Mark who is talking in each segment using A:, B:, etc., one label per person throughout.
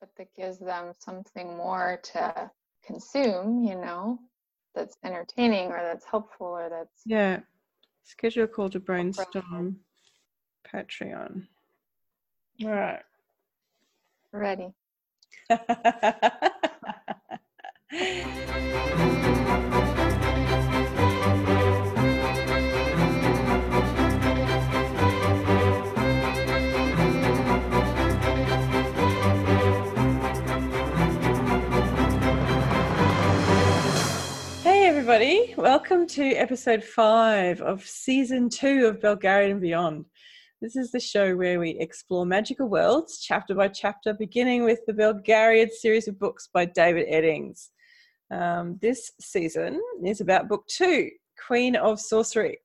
A: but that gives them something more to consume, you know, that's entertaining or that's helpful or that's
B: Yeah. Schedule a call to brainstorm Patreon. All right.
A: ready.
B: everybody. Welcome to episode five of season two of Belgariad and Beyond. This is the show where we explore magical worlds chapter by chapter, beginning with the Belgariad series of books by David Eddings. Um, this season is about book two, Queen of Sorcery.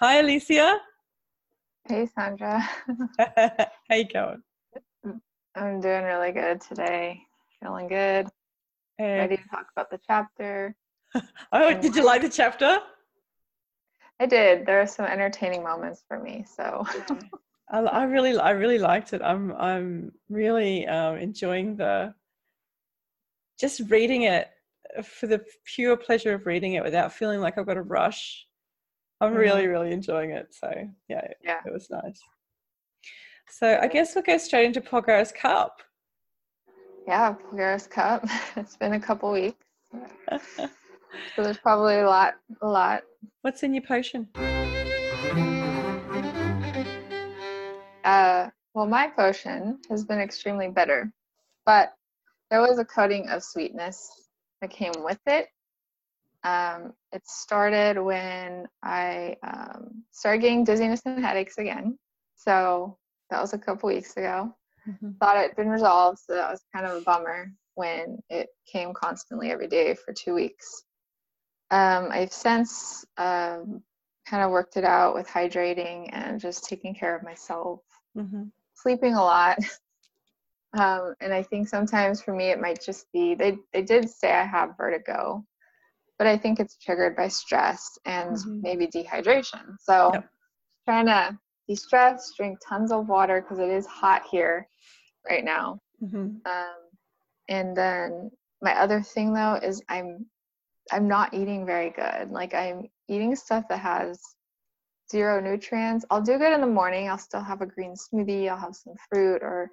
B: Hi, Alicia.
A: Hey, Sandra.
B: How you going?
A: I'm doing really good today. Feeling good.
B: And-
A: Ready to talk about the chapter.
B: oh, did you like the chapter?
A: I did. There are some entertaining moments for me. So
B: I, I really, I really liked it. I'm, I'm really um, enjoying the just reading it for the pure pleasure of reading it without feeling like I've got to rush. I'm really, really enjoying it. So yeah,
A: Yeah.
B: it was nice. So I guess we'll go straight into Polgara's Cup.
A: yeah, Polaris Cup. It's been a couple weeks. So there's probably a lot, a lot.
B: What's in your potion?
A: Uh, well, my potion has been extremely bitter, but there was a coating of sweetness that came with it. Um, it started when I um, started getting dizziness and headaches again. So that was a couple weeks ago.
B: Mhm.
A: Thought it had been resolved, so that was kind of a bummer when it came constantly every day for two weeks. Um, I've since um, kind of worked it out with hydrating and just taking care of myself
B: Mhm.
A: sleeping a lot. Um, and I think sometimes for me it might just be they they did say I have vertigo, but I think it's triggered by stress and
B: Mhm.
A: maybe dehydration. So
B: Yep.
A: trying to de-stress, drink tons of water because it is hot here right now.
B: Mhm.
A: Um, and then my other thing though is I'm I'm not eating very good. Like I'm eating stuff that has zero nutrients. I'll do good in the morning. I'll still have a green smoothie. I'll have some fruit or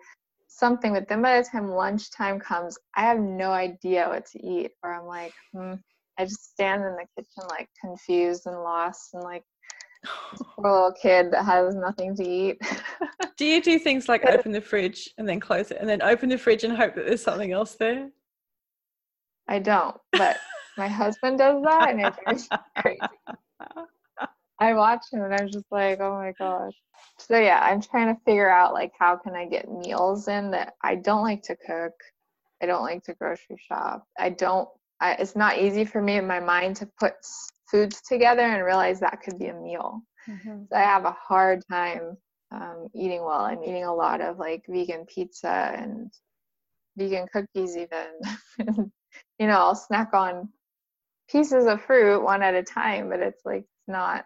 A: something. But then by the time lunchtime comes, I have no idea what to eat. Or I'm like, hmm. I just stand in the kitchen like confused and lost and like poor little kid that has nothing to eat.
B: Do you do things like open the fridge and then close it, and then open the fridge and hope that there's something else there?
A: I don't, but my husband does that, and it's crazy. I watch him, and I'm just like, oh my gosh. So yeah, I'm trying to figure out like how can I get meals in that I don't like to cook. I don't like to grocery shop. I don't. I, it's not easy for me in my mind to put foods together and realize that could be a meal.
B: Mhm.
A: So I have a hard time um, eating well. I'm eating a lot of like vegan pizza and vegan cookies, even. you know, I'll snack on pieces of fruit one at a time, but it's like it's not,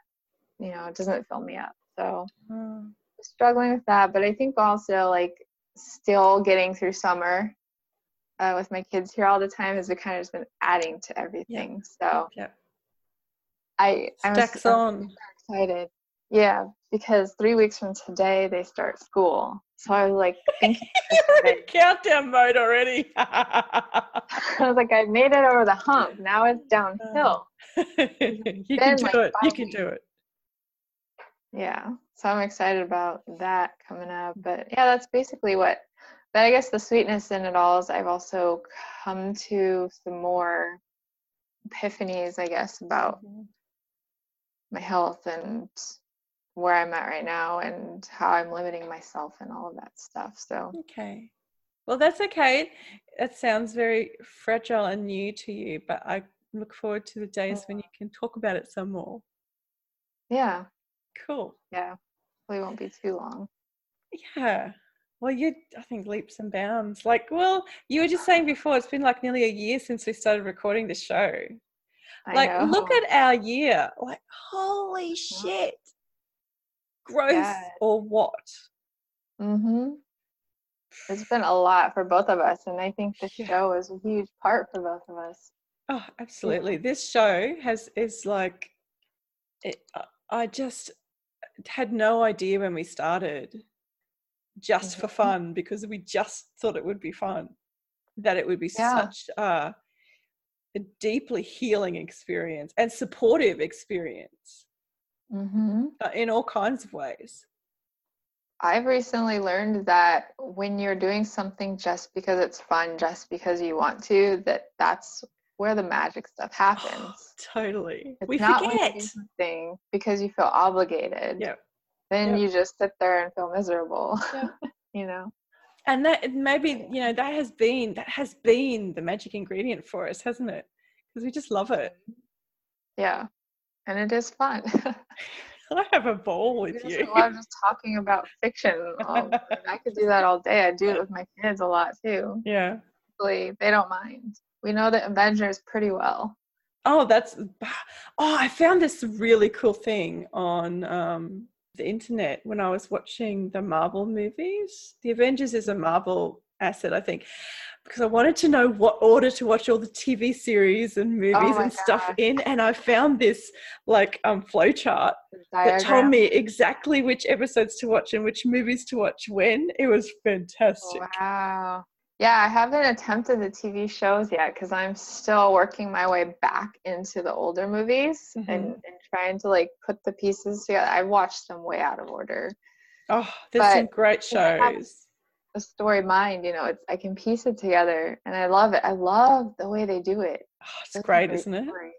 A: you know, it doesn't fill me up. So
B: Mm.
A: struggling with that, but I think also like still getting through summer uh, with my kids here all the time has been kind of just been adding to everything. So
B: Yep.
A: I I'm
B: Stacks on.
A: excited. Yeah, because three weeks from today they start school. So I was like thinking,
B: You're in countdown mode already.
A: I was like, I made it over the hump. Now it's downhill.
B: you can do
A: like
B: it. You can do it.
A: Yeah. So I'm excited about that coming up. But yeah, that's basically what. But I guess the sweetness in it all is I've also come to some more epiphanies, I guess, about mm-hmm. my health and where I'm at right now and how I'm limiting myself and all of that stuff. So
B: Okay. Well, that's okay. It sounds very fragile and new to you, but I look forward to the days when you can talk about it some more.
A: yeah,
B: Cool.
A: yeah. Hopefully it won't be too long.
B: Yeah. Well, you, I think, leaps and bounds. Like, well, you were just saying before, it's been like nearly a year since we started recording the show.
A: I
B: like,
A: know.
B: look at our year. Like, holy shit. Growth
A: Yeah.
B: or what?
A: Mm-hmm. it's been a lot for both of us, and I think the
B: Yeah.
A: show is a huge part for both of us.
B: Oh, absolutely. This show has is like it, I- I just had no idea when we started just for
A: Mhm.
B: fun because we just thought it would be fun that it would be
A: Yeah.
B: such a, a deeply healing experience and supportive experience
A: Mm-hmm.
B: uh, in all kinds of ways.
A: I've recently learned that when you're doing something just because it's fun, just because you want to, that that's where the magic stuff happens.
B: totally.
A: It's
B: we
A: not when you
B: forget.
A: do something because you feel obligated.
B: Yeah.
A: Then
B: Yep.
A: you just sit there and feel miserable.
B: Yeah.
A: you know.
B: and that maybe you know that has been that has been the magic ingredient for us hasn't it because we just love it
A: Yeah. And it is fun.
B: i have a
A: bowl
B: with you.
A: I love just talking about fiction. I could do that all day. I do it with my kids a lot too.
B: yeah
A: Hopefully, they don't mind. We know the Avengers pretty well.
B: oh that's oh i found this really cool thing on um the internet when i was watching the marvel movies the avengers is a marvel asset i think because i wanted to know what order to watch all the tv series and movies
A: Oh
B: and stuff in and i found this like um flow chart that told me exactly which episodes to watch and which movies to watch when. It was fantastic.
A: Wow. Yeah, I haven't attempted the TV shows yet because I'm still working my way back into the older movies and,
B: Mhm.
A: and trying to like put the pieces together. I watched them way out of order.
B: Oh, there's some great shows.
A: The story mind, you know, it's I can piece it together and I love it. I love the way they do it.
B: Oh, it's
A: a
B: great, isn't it?
A: story.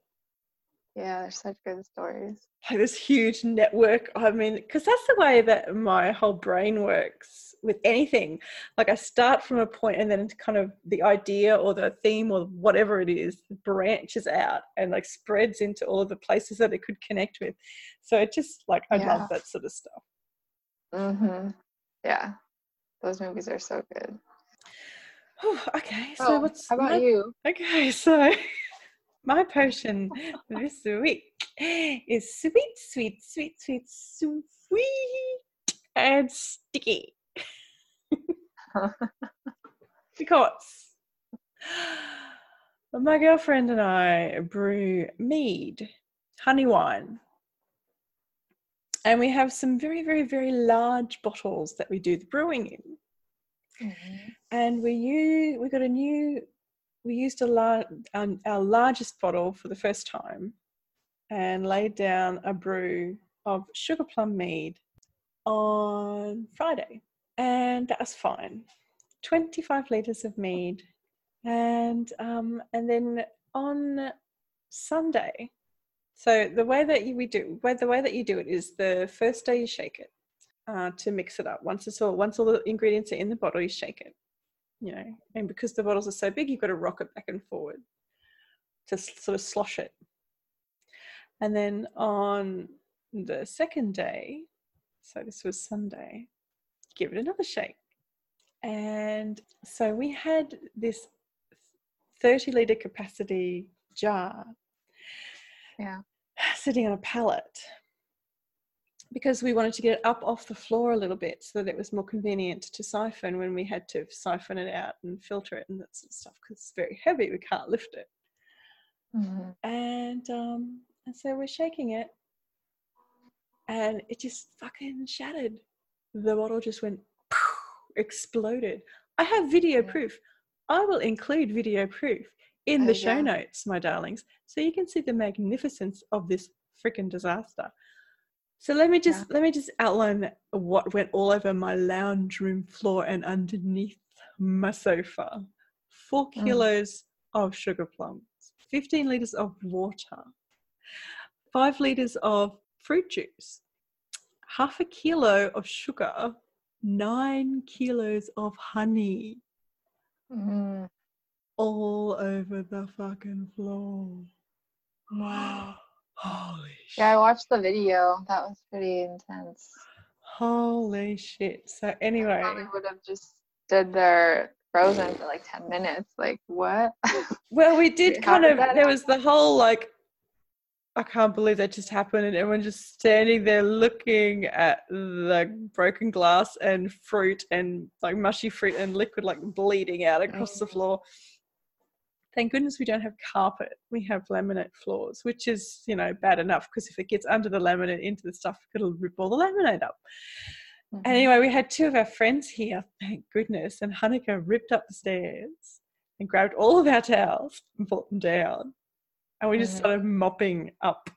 A: Yeah, they're such good stories.
B: Like this huge network. I mean, because that's the way that my whole brain works with anything. Like I start from a point and then kind of the idea or the theme or whatever it is branches out and like spreads into all of the places that it could connect with. So it just like I
A: Yeah.
B: love that sort of stuff.
A: Mm-hmm. Yeah. Those movies are so good.
B: Whew, okay, so
A: Oh,
B: what's
A: how about
B: my-
A: you?
B: Okay, so my potion this week is sweet, sweet, sweet, sweet, sweet, and sticky. because my girlfriend and I brew mead, honey wine. And we have some very, very, very large bottles that we do the brewing in.
A: Mhm.
B: and we use we got a new we used a lar- um, our largest bottle for the first time and laid down a brew of sugar plum mead on Friday. And that was fine. 25 liters of mead. And um, and then on Sunday so the way that you, we do the way that you do it is the first day you shake it uh, to mix it up. Once it's all once all the ingredients are in the bottle, you shake it. You know, and because the bottles are so big, you've got to rock it back and forward to sort of slosh it. And then on the second day, so this was Sunday, give it another shake. And so we had this 30 litre capacity jar
A: Yeah.
B: sitting on a pallet because we wanted to get it up off the floor a little bit so that it was more convenient to siphon when we had to siphon it out and filter it and that sort of stuff because it's very heavy we can't lift it
A: Mhm.
B: and um and so we're shaking it and it just fucking shattered the bottle just went exploded i have video
A: Yeah.
B: proof i will include video proof in the
A: Oh,
B: show
A: yeah.
B: notes my darlings so you can see the magnificence of this freaking disaster so let me just let me just outline what went all over my lounge room floor and underneath my sofa. Four
A: Mm.
B: kilos of sugar plums, 15 liters of water, five liters of fruit juice, half a kilo of sugar, nine kilos of honey,
A: Mhm.
B: All over the fucking floor.
A: Wow.
B: Holy shit.
A: Yeah, I watched the video. That was pretty intense.
B: Holy shit. So
A: I
B: anyway,
A: probably would have just stood there frozen for like 10 minutes. Like, what?
B: well we did kind of there was the whole like I can't believe that just happened, and everyone just standing there looking at the broken glass and fruit and like mushy fruit and liquid like bleeding out across the mm-hmm. floor. Thank goodness we don't have carpet. We have laminate floors, which is you know bad enough because if it gets under the laminate into the stuff, it'll rip all the laminate up. Mm-hmm. Anyway, we had two of our friends here, thank goodness, and Hanukkah ripped up the stairs and grabbed all of our towels and brought them down. And we just mm-hmm. started mopping up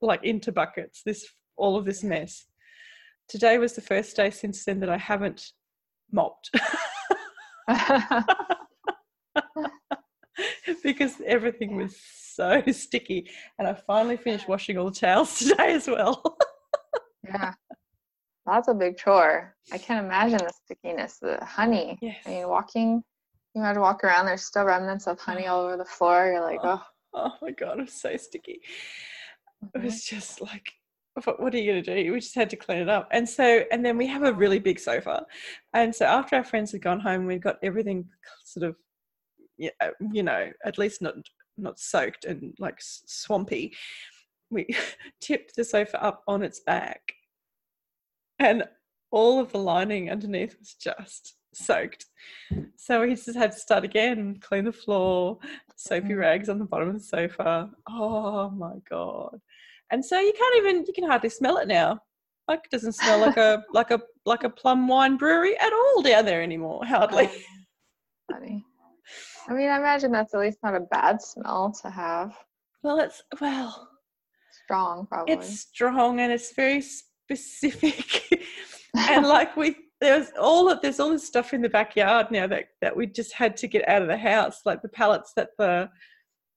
B: like into buckets this all of this mess. Today was the first day since then that I haven't mopped. because everything was so sticky and I finally finished washing all the towels today as well.
A: yeah. That's a big chore. I can't imagine the stickiness, the honey.
B: Yes.
A: I mean, walking, you had to walk around, there's still remnants of honey all over the floor. You're like, oh.
B: Oh, oh my God, it's so sticky. Mm-hmm. It was just like, what, are you going to do? We just had to clean it up. And so, and then we have a really big sofa. And so after our friends had gone home, we got everything sort of, you know, at least not not soaked and like swampy. We tipped the sofa up on its back and all of the lining underneath was just soaked. So we just had to start again, clean the floor, soapy mm. rags on the bottom of the sofa. Oh my god! And so you can't even you can hardly smell it now. Like it doesn't smell like a like a like a plum wine brewery at all down there anymore. Hardly.
A: Funny. I mean, I imagine that's at least not a bad smell to have.
B: Well, it's well
A: strong, probably.
B: It's strong and it's very specific. and like we there's all of there's all this stuff in the backyard now that that we just had to get out of the house, like the pallets that the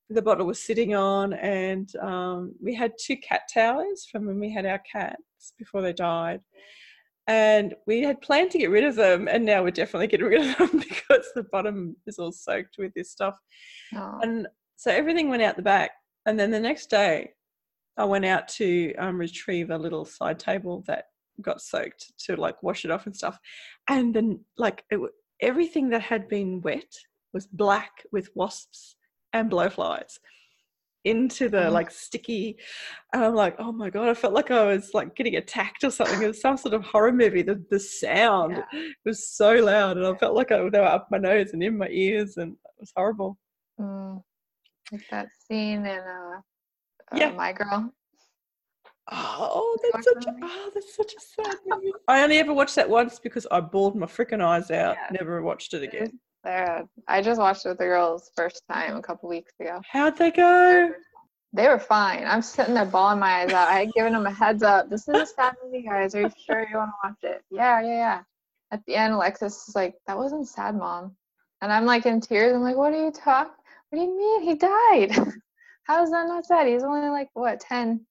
B: the bottle was sitting on, and um, we had two cat towers from when we had our cats before they died. And we had planned to get rid of them, and now we're definitely getting rid of them because the bottom is all soaked with this stuff. Oh. And so everything went out the back. And then the next day, I went out to um, retrieve a little side table that got soaked to like wash it off and stuff, and then like it, everything that had been wet was black with wasps and blowflies into the oh. like sticky and i'm like oh my god i felt like i was like getting attacked or something it was some sort of horror movie the, the sound yeah. was so loud and i felt like I, they were up my nose and in my ears and it was horrible
A: mm. like that scene in uh yeah. My Girl.
B: Oh, that's such a oh, that's such a sad movie. I only ever watched that once because I bawled my freaking eyes out. Yeah. Never watched it again.
A: Sad. I just watched it with the girls first time a couple weeks ago.
B: How'd they go?
A: They were fine. I'm sitting there bawling my eyes out. I had given them a heads up. This is a sad movie, guys. Are you sure you want to watch it? Yeah, yeah, yeah. At the end, Alexis is like, "That wasn't sad, mom," and I'm like in tears. I'm like, "What are you talking? What do you mean he died?" How is that not sad? He's only like, what, 10,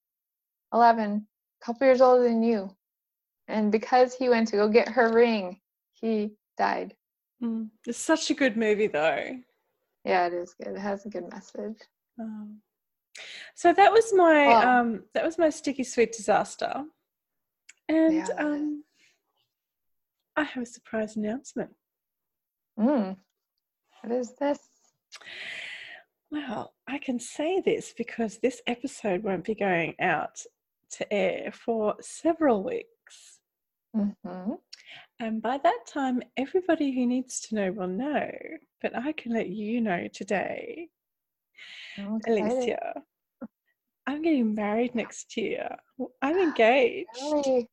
A: 11, a couple years older than you. And because he went to go get her ring, he died.
B: Mm. It's such a good movie, though.
A: Yeah, it is good. It has a good message.
B: Um, so that was my um, that was my sticky sweet disaster, and yeah. um, I have a surprise announcement.
A: Mm. What is this?
B: Well, I can say this because this episode won't be going out to air for several weeks.
A: Mm-hmm.
B: And by that time, everybody who needs to know will know. But I can let you know today, okay. Alicia. I'm getting married next year. I'm engaged.
A: Really?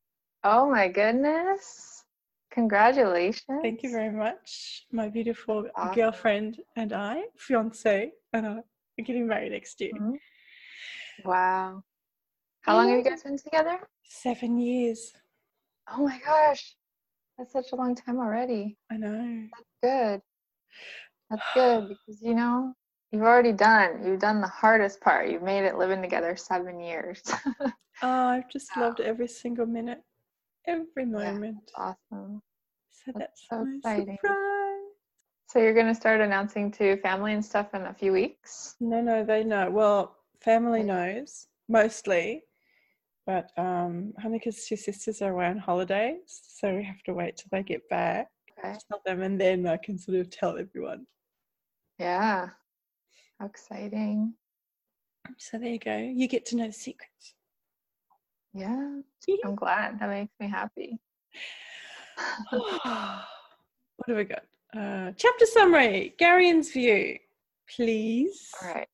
A: Oh my goodness. Congratulations.
B: Thank you very much. My beautiful awesome. girlfriend and I, fiance, and I are getting married next year.
A: Mm-hmm. Wow. How long have you guys been together?
B: Seven years.
A: Oh my gosh. That's such a long time already.
B: I know.
A: That's good. That's good because you know, you've already done you've done the hardest part. You've made it living together seven years.
B: oh, I've just wow. loved every single minute. Every moment.
A: Yeah, awesome.
B: So that's, that's so exciting. Surprise.
A: So you're going to start announcing to family and stuff in a few weeks?
B: No, no, they know. Well, family knows mostly, but um, Hanukkah's two sisters are away on holidays, so we have to wait till they get back. Okay. Tell them, and then I can sort of tell everyone.
A: Yeah, how exciting!
B: So there you go. You get to know the secrets.
A: Yeah, I'm glad. That makes me happy.
B: what have we got? Uh, chapter summary Garion's view, please.
A: All right.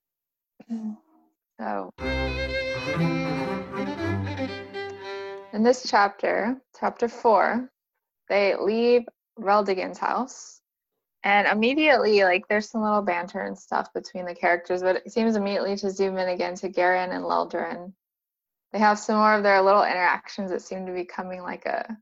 A: So, in this chapter, chapter four, they leave Reldegen's house. And immediately, like, there's some little banter and stuff between the characters, but it seems immediately to zoom in again to Garion and Lelldorin. They have some more of their little interactions that seem to be coming like a,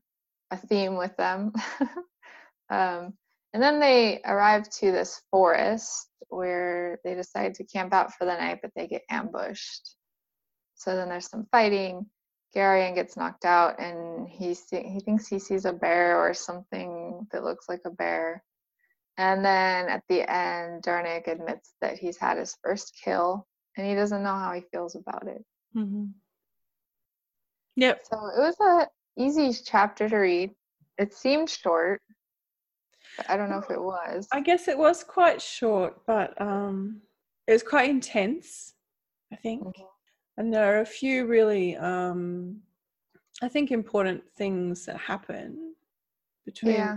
A: a theme with them. um, and then they arrive to this forest where they decide to camp out for the night, but they get ambushed. So then there's some fighting. Garion gets knocked out, and he he thinks he sees a bear or something that looks like a bear. And then at the end, Durnik admits that he's had his first kill, and he doesn't know how he feels about it.
B: Mm-hmm. Yep.
A: So it was a easy chapter to read. It seemed short. I don't know if it was.
B: I guess it was quite short, but um, it was quite intense. I think. Mm-hmm and there are a few really um, i think important things that happen between
A: yeah.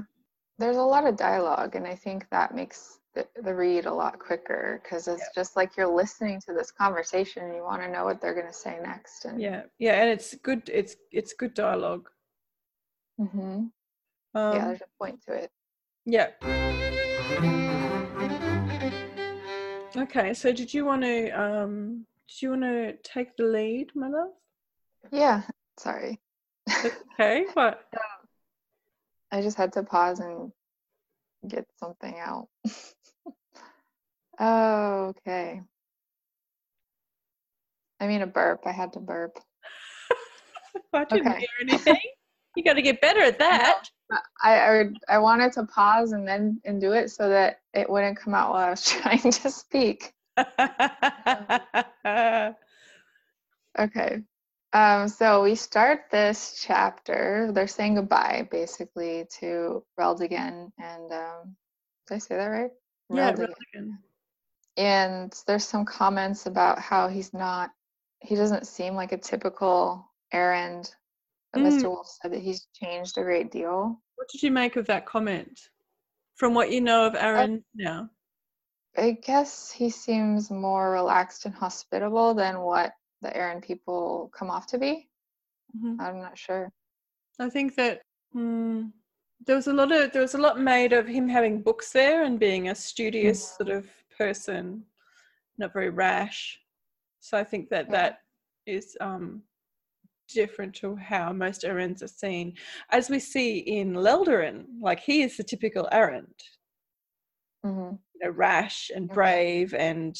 A: There's a lot of dialogue and i think that makes the, the read a lot quicker because it's just like you're listening to this conversation and you want to know what they're going to say next and
B: yeah yeah and it's good it's it's good dialogue.
A: Mm-hmm. Um, yeah there's a point to it.
B: yeah. Okay so did you want to um do you want to take the lead, my love?
A: Yeah, sorry.
B: okay, what?
A: I just had to pause and get something out. oh, okay. I mean, a burp. I had to burp.
B: I didn't okay. hear anything. You got to get better at that.
A: I, I I wanted to pause and then and do it so that it wouldn't come out while I was trying to speak. Okay. Um, so we start this chapter. They're saying goodbye, basically, to Reldegen, and um, did I say that right?
B: Yeah, Reldegen.
A: And there's some comments about how he's not. He doesn't seem like a typical Arend. Mm. Mr. Wolf said that he's changed a great deal.
B: What did you make of that comment? From what you know of Aaron uh, now?
A: I guess he seems more relaxed and hospitable than what the Arend people come off to be. Mm-hmm. I'm not sure.
B: I think that hmm, there was a lot of there was a lot made of him having books there and being a studious mm-hmm. sort of person, not very rash. So I think that yeah. that is um, different to how most Arends are seen, as we see in Lelldorin. Like he is the typical Arend. Mm-hmm. know, rash and brave and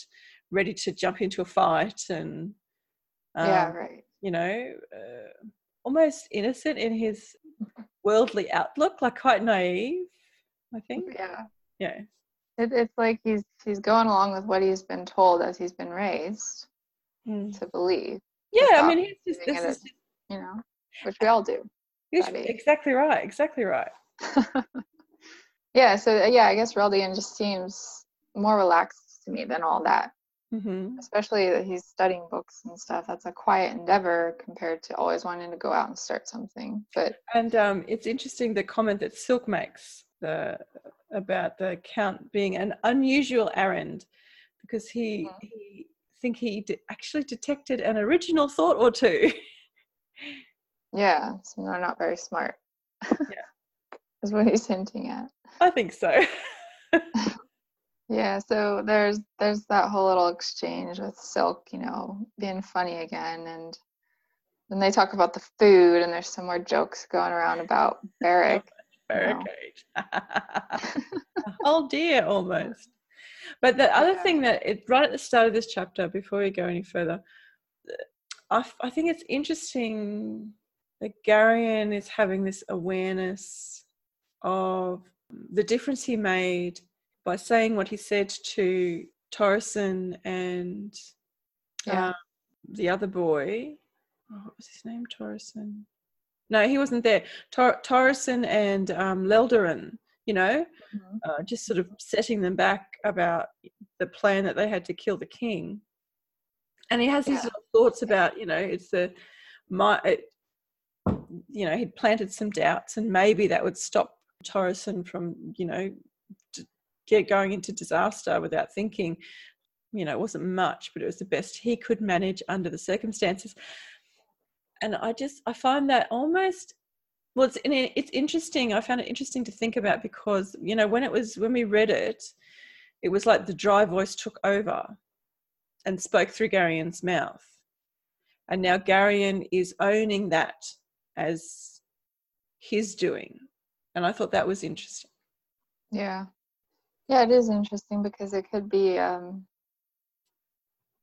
B: ready to jump into a fight and
A: um, yeah right.
B: you know uh, almost innocent in his worldly outlook like quite naive i think.
A: yeah.
B: Yeah.
A: It, it's like he's he's going along with what he's been told as he's been raised mm. to believe
B: yeah i mean he's just this is,
A: you know which we all do
B: exactly right exactly right
A: yeah so uh, yeah i guess reldian just seems more relaxed to me than all that.
B: Mm-hmm.
A: especially that he's studying books and stuff. That's a quiet endeavor compared to always wanting to go out and start something but
B: and um, it's interesting the comment that silk makes the about the count being an unusual Arend because he mm-hmm. he think he de- actually detected an original thought or two.
A: Yeah so they're not very smart.
B: Yeah
A: is what he's hinting at
B: I think so.
A: yeah, so there's there's that whole little exchange with Silk, you know, being funny again and then they talk about the food and there's some more jokes going around about Barak.
B: Barricade. oh dear almost. But the other yeah. thing that it right at the start of this chapter, before we go any further, I, I think it's interesting that Garion is having this awareness of the difference he made by saying what he said to Torasin and yeah. um, the other boy. Oh, what was his name? Torasin. No, he wasn't there. Tor- Torrison and um, you know, mm-hmm. uh, just sort of setting them back about the plan that they had to kill the king. and he has these thoughts about you know it's the my it, you know he'd planted some doubts and maybe that would stop Torasin from you know get going into disaster without thinking you know it wasn't much but it was the best he could manage under the circumstances and i just i find that almost well it's it's interesting i found it interesting to think about because you know when it was when we read it it was like the dry voice took over and spoke through Garion's mouth. And now Garion is owning that as his doing. And I thought that was interesting.
A: Yeah. Yeah, it is interesting because it could be um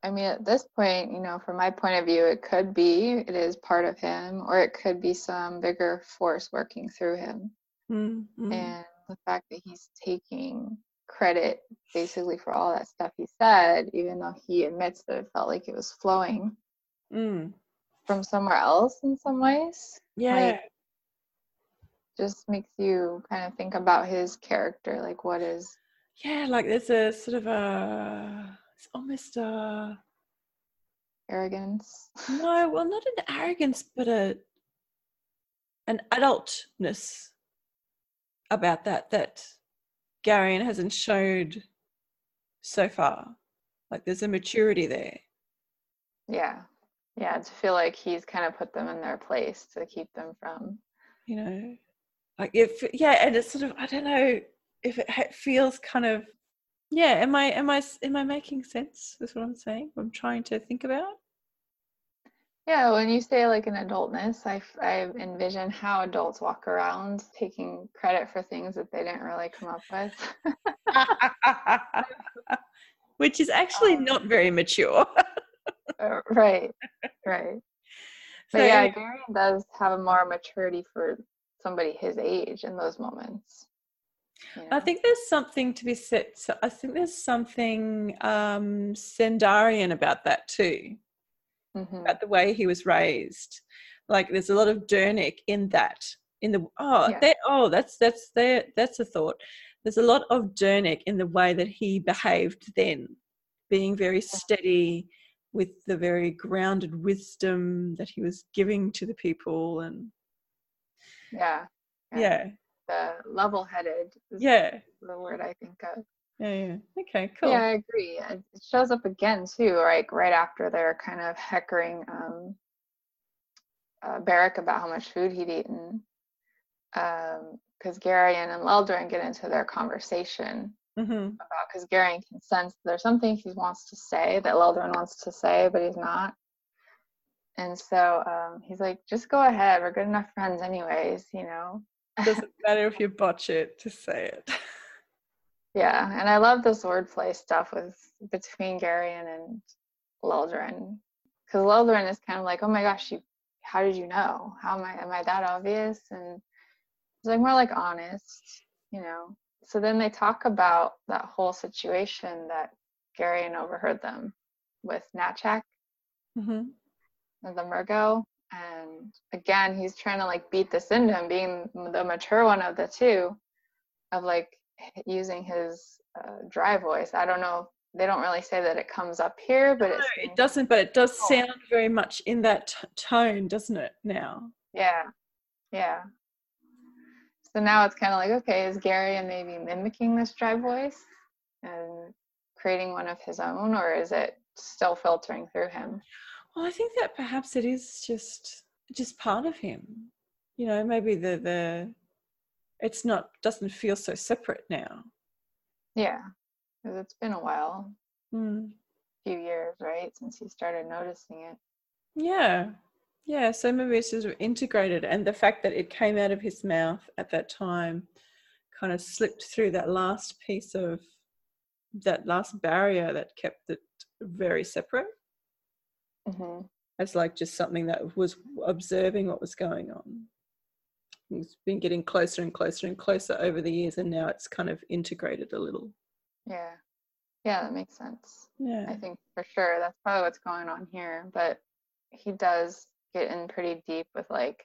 A: I mean at this point, you know, from my point of view, it could be it is part of him or it could be some bigger force working through him.
B: Mm, mm,
A: And the fact that he's taking credit basically for all that stuff he said, even though he admits that it felt like it was flowing
B: mm.
A: from somewhere else in some ways,
B: Yeah.
A: Just makes you kind of think about his character. Like, what is,
B: yeah, like there's a sort of a, it's almost a,
A: arrogance?
B: no, well, not an arrogance, but a, an adultness about that, that Garion hasn't showed so far. Like there's a maturity there.
A: Yeah. Yeah, to feel like he's kind of put them in their place to keep them from.
B: you know like if yeah and it's sort of i don't know if it feels kind of yeah am i am i am i making sense is what i'm saying i'm trying to think about
A: Yeah, when you say like an adultness, i i envision how adults walk around taking credit for things that they didn't really come up with.
B: which is actually
A: Um,
B: not very mature
A: Uh, right, right. But
B: So
A: yeah,
B: anyway,
A: Garion does have a more maturity for somebody his age in those moments. you
B: i think there's something to be said so i think there's something um sendarian about that too
A: Mhm.
B: about the way he was raised. Like there's a lot of Durnik in that. In the oh
A: Yeah.
B: that oh that's that's there that's a thought. There's a lot of Durnik in the way that he behaved then, being very steady with the very grounded wisdom that he was giving to the people and
A: Yeah.
B: yeah
A: The level headed is
B: yeah
A: the word I think of.
B: yeah yeah okay cool
A: Yeah, I agree. It it shows up again too, like right after they're kind of heckering um, uh, Barak about how much food he'd eaten. Because Garion and Lelldorin get into their conversation
B: hmm
A: about because Garion can sense there's something he wants to say that Lelldorin wants to say, but he's not. And so um, he's like, just go ahead. We're good enough friends, anyways, you know?
B: doesn't matter if you botch it to say it
A: Yeah, and I love this wordplay stuff with between Garion and Lelldorin, because Lelldorin is kind of like, "Oh my gosh, you, how did you know? How am I? Am I that obvious?" And it's like more like honest, you know. So then they talk about that whole situation that Garion overheard them with Nachak
B: hmm
A: and the Murgo, and again, he's trying to like beat this into him, being the mature one of the two, of like using his uh, dry voice. I don't know. They don't really say that it comes up here, but it
B: No, it doesn't but it does
A: Oh.
B: sound very much in that t- tone doesn't it now
A: yeah, yeah. So now it's kind of like, okay, is Garion maybe mimicking this dry voice and creating one of his own, or is it still filtering through him?
B: Well, I think that perhaps it is just just part of him. You know, maybe the the it's not doesn't feel so separate now.
A: Yeah, because it's been a while,
B: Mm.
A: few years, right, since he started noticing it.
B: Yeah, yeah. So maybe it's just integrated, and the fact that it came out of his mouth at that time kind of slipped through that last piece of that last barrier that kept it very separate.
A: Hmm
B: as like just something that was observing what was going on. It's been getting closer and closer and closer over the years, and now it's kind of integrated a little.
A: Yeah. Yeah, that makes sense.
B: Yeah.
A: I think for sure that's probably what's going on here. But he does get in pretty deep with like,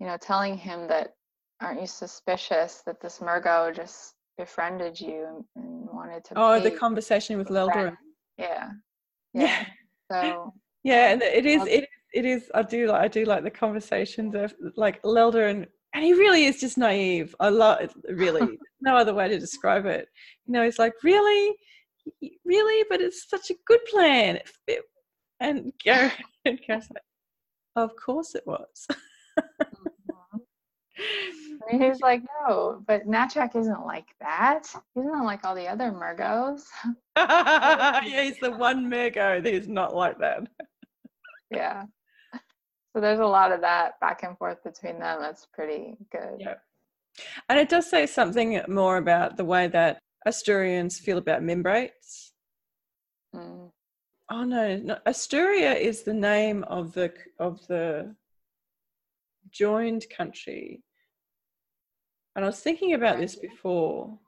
A: you know, telling him that aren't you suspicious that this Murgo just befriended you and, wanted to
B: Oh, the conversation with
A: you a
B: Lelldorin.
A: friend?" Yeah.
B: Yeah.
A: So
B: yeah, um, and it is it it is I do like I do like the conversations of like Lelder and and he really is just naive. I love really no other way to describe it. You know, he's like, Really? Really? But it's such a good plan. And Garrett and like, Of course it was.
A: And he's like, no, but Nachak isn't like that. He's not like all the other Murgos.
B: yeah, he's the one Murgo that is not like that.
A: yeah. So there's a lot of that back and forth between them. That's pretty good.
B: Yeah. And it does say something more about the way that Asturians feel about Mimbrates. Mm. Oh no, no, Asturia is the name of the of the joined country and I was thinking about this before.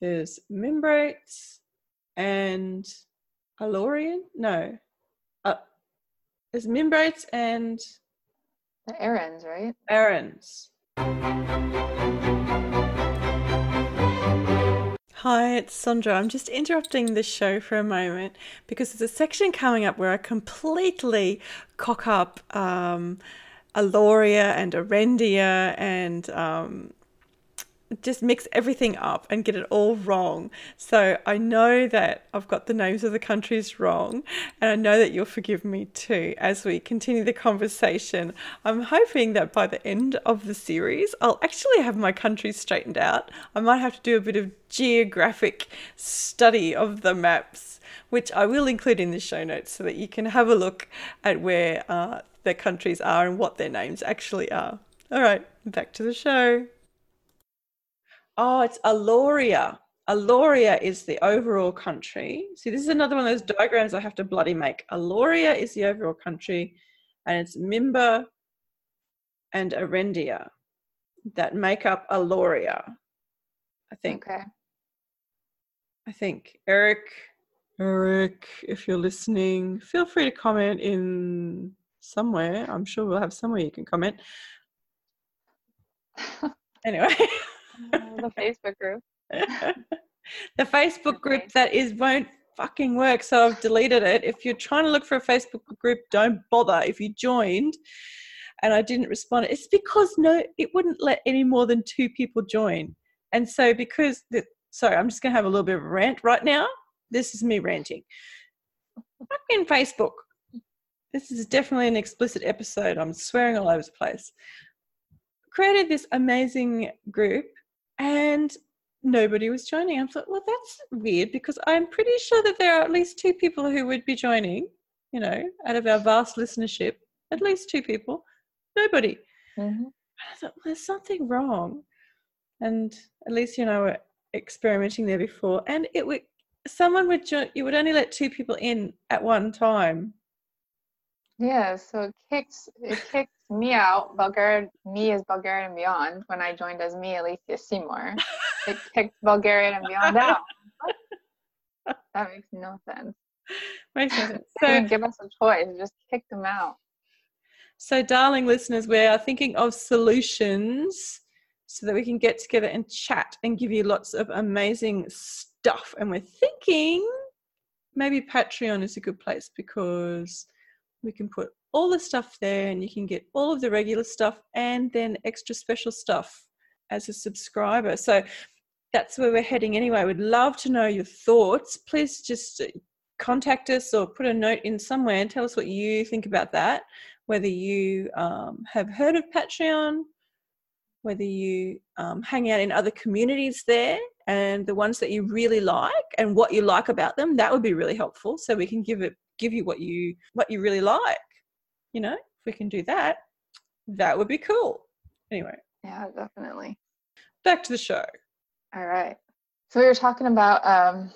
B: There's Mimbrates and Alorian. No. Uh, there's Mimbrates and
A: the Arends, right?
B: Arends. Hi, it's Sandra. I'm just interrupting the show for a moment because there's a section coming up where I completely cock up um, Aloria and Arendia and um, just mix everything up and get it all wrong. So I know that I've got the names of the countries wrong, and I know that you'll forgive me too as we continue the conversation. I'm hoping that by the end of the series, I'll actually have my countries straightened out. I might have to do a bit of geographic study of the maps, which I will include in the show notes so that you can have a look at where uh, the countries are and what their names actually are. All right, back to the show. Oh, it's Aloria. Aloria is the overall country. See, this is another one of those diagrams I have to bloody make. Aloria is the overall country, and it's Mimba and Arendia that make up Aloria. I think.
A: Okay.
B: I think Eric, Eric, if you're listening, feel free to comment in somewhere. I'm sure we'll have somewhere you can comment. anyway.
A: Uh, the Facebook group.
B: the Facebook group that is won't fucking work, so I've deleted it. If you're trying to look for a Facebook group, don't bother. If you joined and I didn't respond, it's because no, it wouldn't let any more than two people join. And so because the, sorry, I'm just gonna have a little bit of a rant right now. This is me ranting. Fucking Facebook. This is definitely an explicit episode. I'm swearing all over the place. Created this amazing group and nobody was joining. I thought, well, that's weird because I'm pretty sure that there are at least two people who would be joining, you know, out of our vast listenership, at least two people. Nobody. Mm-hmm. I thought, well, there's something wrong. And at least, you know, we're experimenting there before. And it would, someone would join, you would only let two people in at one time.
A: Yeah, so it kicks it kicks me out. Bulgarian me is Belgariad and Beyond. When I joined as me, Alicia Seymour, it kicked Belgariad and Beyond out. that makes no sense.
B: Makes sense. So
A: give us a choice. Just kick them out.
B: So, darling listeners, we are thinking of solutions so that we can get together and chat and give you lots of amazing stuff. And we're thinking maybe Patreon is a good place because we can put all the stuff there and you can get all of the regular stuff and then extra special stuff as a subscriber. So that's where we're heading anyway. We'd love to know your thoughts. Please just uh, contact us or put a note in somewhere and tell us what you think about that. Whether you um, have heard of Patreon, whether you um, hang out in other communities there and the ones that you really like and what you like about them, that would be really helpful. So we can give it give you what you what you really like you know if we can do that that would be cool anyway
A: yeah definitely
B: back to the show
A: all right so we were talking about um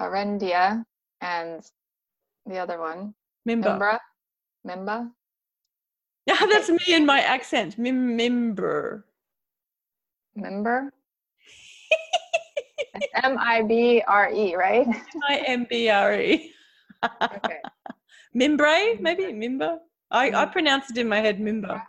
A: arendia and the other one
B: Mimba.
A: Mimba.
B: Yeah, that's me in my accent. Mim member.
A: Member. M I B R E, right? M
B: I M B R E okay. Mimbre, maybe Mimba. I, I pronounced it in my head Mimba.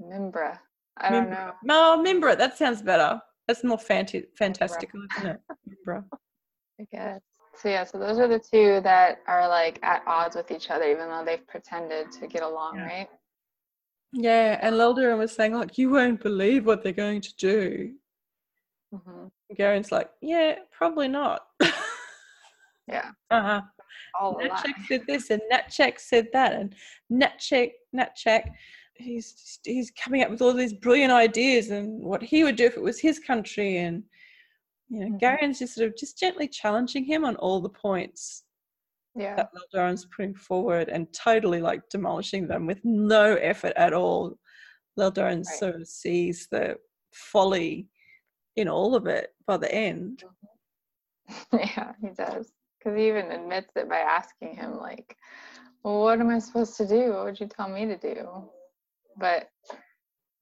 A: Mimbra. I don't know.
B: No, Mimbra. That sounds better. That's more fanti- fantastical, isn't it? Mimbra.
A: I guess. So yeah, so those are the two that are like at odds with each other, even though they've pretended to get along,
B: Yeah.
A: right?
B: Yeah, and Lelldorin was saying like, "You won't believe what they're going to do."
A: hmm
B: Garion's like, "Yeah, probably not."
A: Yeah,
B: uh-huh.
A: all of that.
B: Nachak said this and Nachak said that and Nachak Nachak he's he's coming up with all these brilliant ideas and what he would do if it was his country and you know
A: Mhm.
B: Garion's just sort of just gently challenging him on all the points
A: Yeah,
B: that Lelldorin's putting forward and totally like demolishing them with no effort at all. Lelldorin
A: Right.
B: sort of sees the folly in all of it by the end.
A: yeah, he does. Because he even admits it by asking him, like, well, what am I supposed to do? What would you tell me to do? But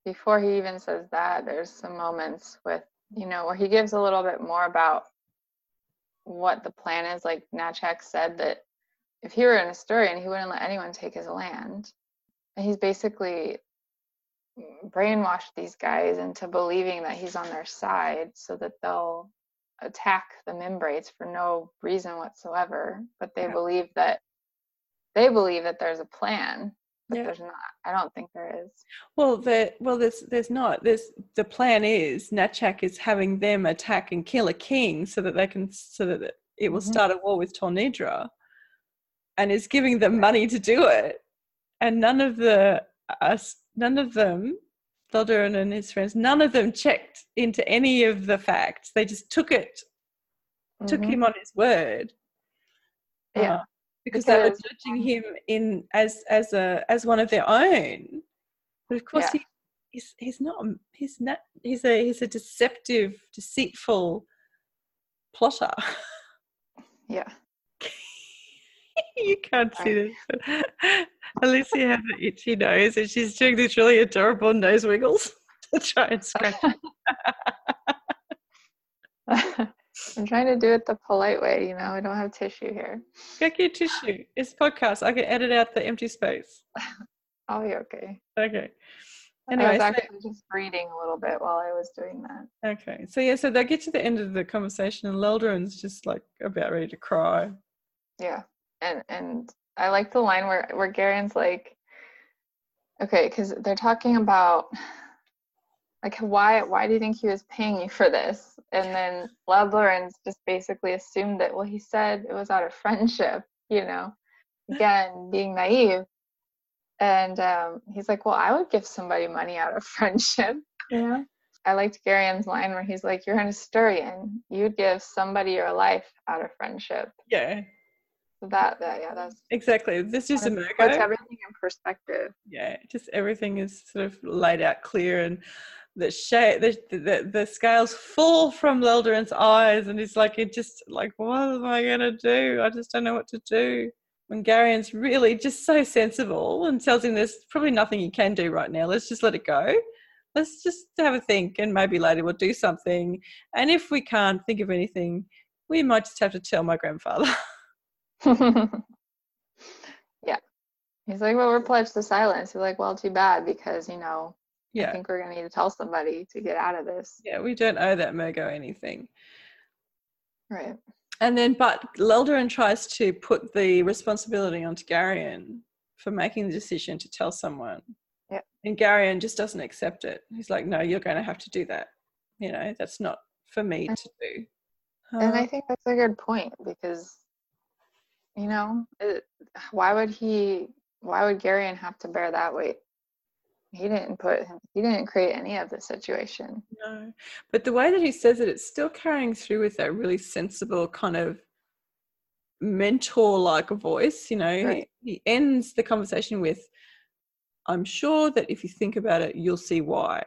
A: before he even says that, there's some moments with, you know, where he gives a little bit more about what the plan is. Like Nachak said that if he were an Asturian, he wouldn't let anyone take his land. And he's basically brainwashed these guys into believing that he's on their side so that they'll attack the Mimbrates for no reason whatsoever. But they
B: Yeah.
A: believe that they believe that there's a plan, but
B: Yeah.
A: there's not. I don't think there is.
B: Well, the well, there's, there's not. There's the plan is Nachak is having them attack and kill a king so that they can, so that it will
A: Mhm.
B: start a war with Tolnedra, and is giving them money to do it. And none of the us, none of them, Lelldorin and his friends, none of them checked into any of the facts. They just took it, took
A: Mhm.
B: him on his word.
A: Yeah.
B: Uh, because they were judging him in as as a as one of their own. But of course,
A: Yeah.
B: he, he's he's not. He's not. He's a he's a deceptive, deceitful plotter.
A: Yeah.
B: you can't see this, Alicia has an itchy nose, and she's doing these really adorable nose wiggles to try and scratch.
A: I'm trying to do it the polite way, you know. I don't have tissue here.
B: Get your tissue. It's podcast. I can edit out the empty space.
A: Oh, I'll be okay.
B: Okay. Anyway, I
A: was
B: so-
A: actually just breathing a little bit while I was doing that.
B: Okay, so yeah, so they get to the end of the conversation, and Lelldorin's just like about ready to cry.
A: Yeah, and and I like the line where where Garion's like, okay, because they're talking about like why why do you think he was paying you for this? And then Lelldorin's just basically assumed that well he said it was out of friendship, you know, again being naive. And um, he's like, well, I would give somebody money out of friendship.
B: Yeah.
A: I liked Garion's line where he's like, you're an Asturian, you'd give somebody your life out of friendship.
B: Yeah,
A: that, that yeah, that's
B: exactly. This is a
A: kind puts everything in perspective.
B: Yeah, just everything is sort of laid out clear, and the shade, the, the the scales fall from Lelldorin's eyes, and he's like, it just like, what am I gonna do? I just don't know what to do. When Garion's really just so sensible and tells him there's probably nothing you can do right now. Let's just let it go. Let's just have a think, and maybe later we'll do something. And if we can't think of anything, we might just have to tell my grandfather.
A: yeah. He's like, well, we're pledged to silence. He's like, well, too bad because, you know, I think we're going to need to tell somebody to get out of this.
B: yeah, we don't owe that Murgo anything.
A: Right.
B: And then, but Lelldorin tries to put the responsibility onto Garion for making the decision to tell someone.
A: Yeah.
B: And Garion just doesn't accept it. He's like, no, you're going to have to do that. You know, that's not for me
A: And-
B: to do.
A: And
B: Uh,
A: I think that's a good point because, you know, it, why would he, why would Garion have to bear that weight? He didn't put him, he didn't create any of the situation.
B: no. But the way that he says it, it's still carrying through with that really sensible kind of mentor like voice. You know,
A: Right.
B: he, he ends the conversation with, I'm sure that if you think about it, you'll see why.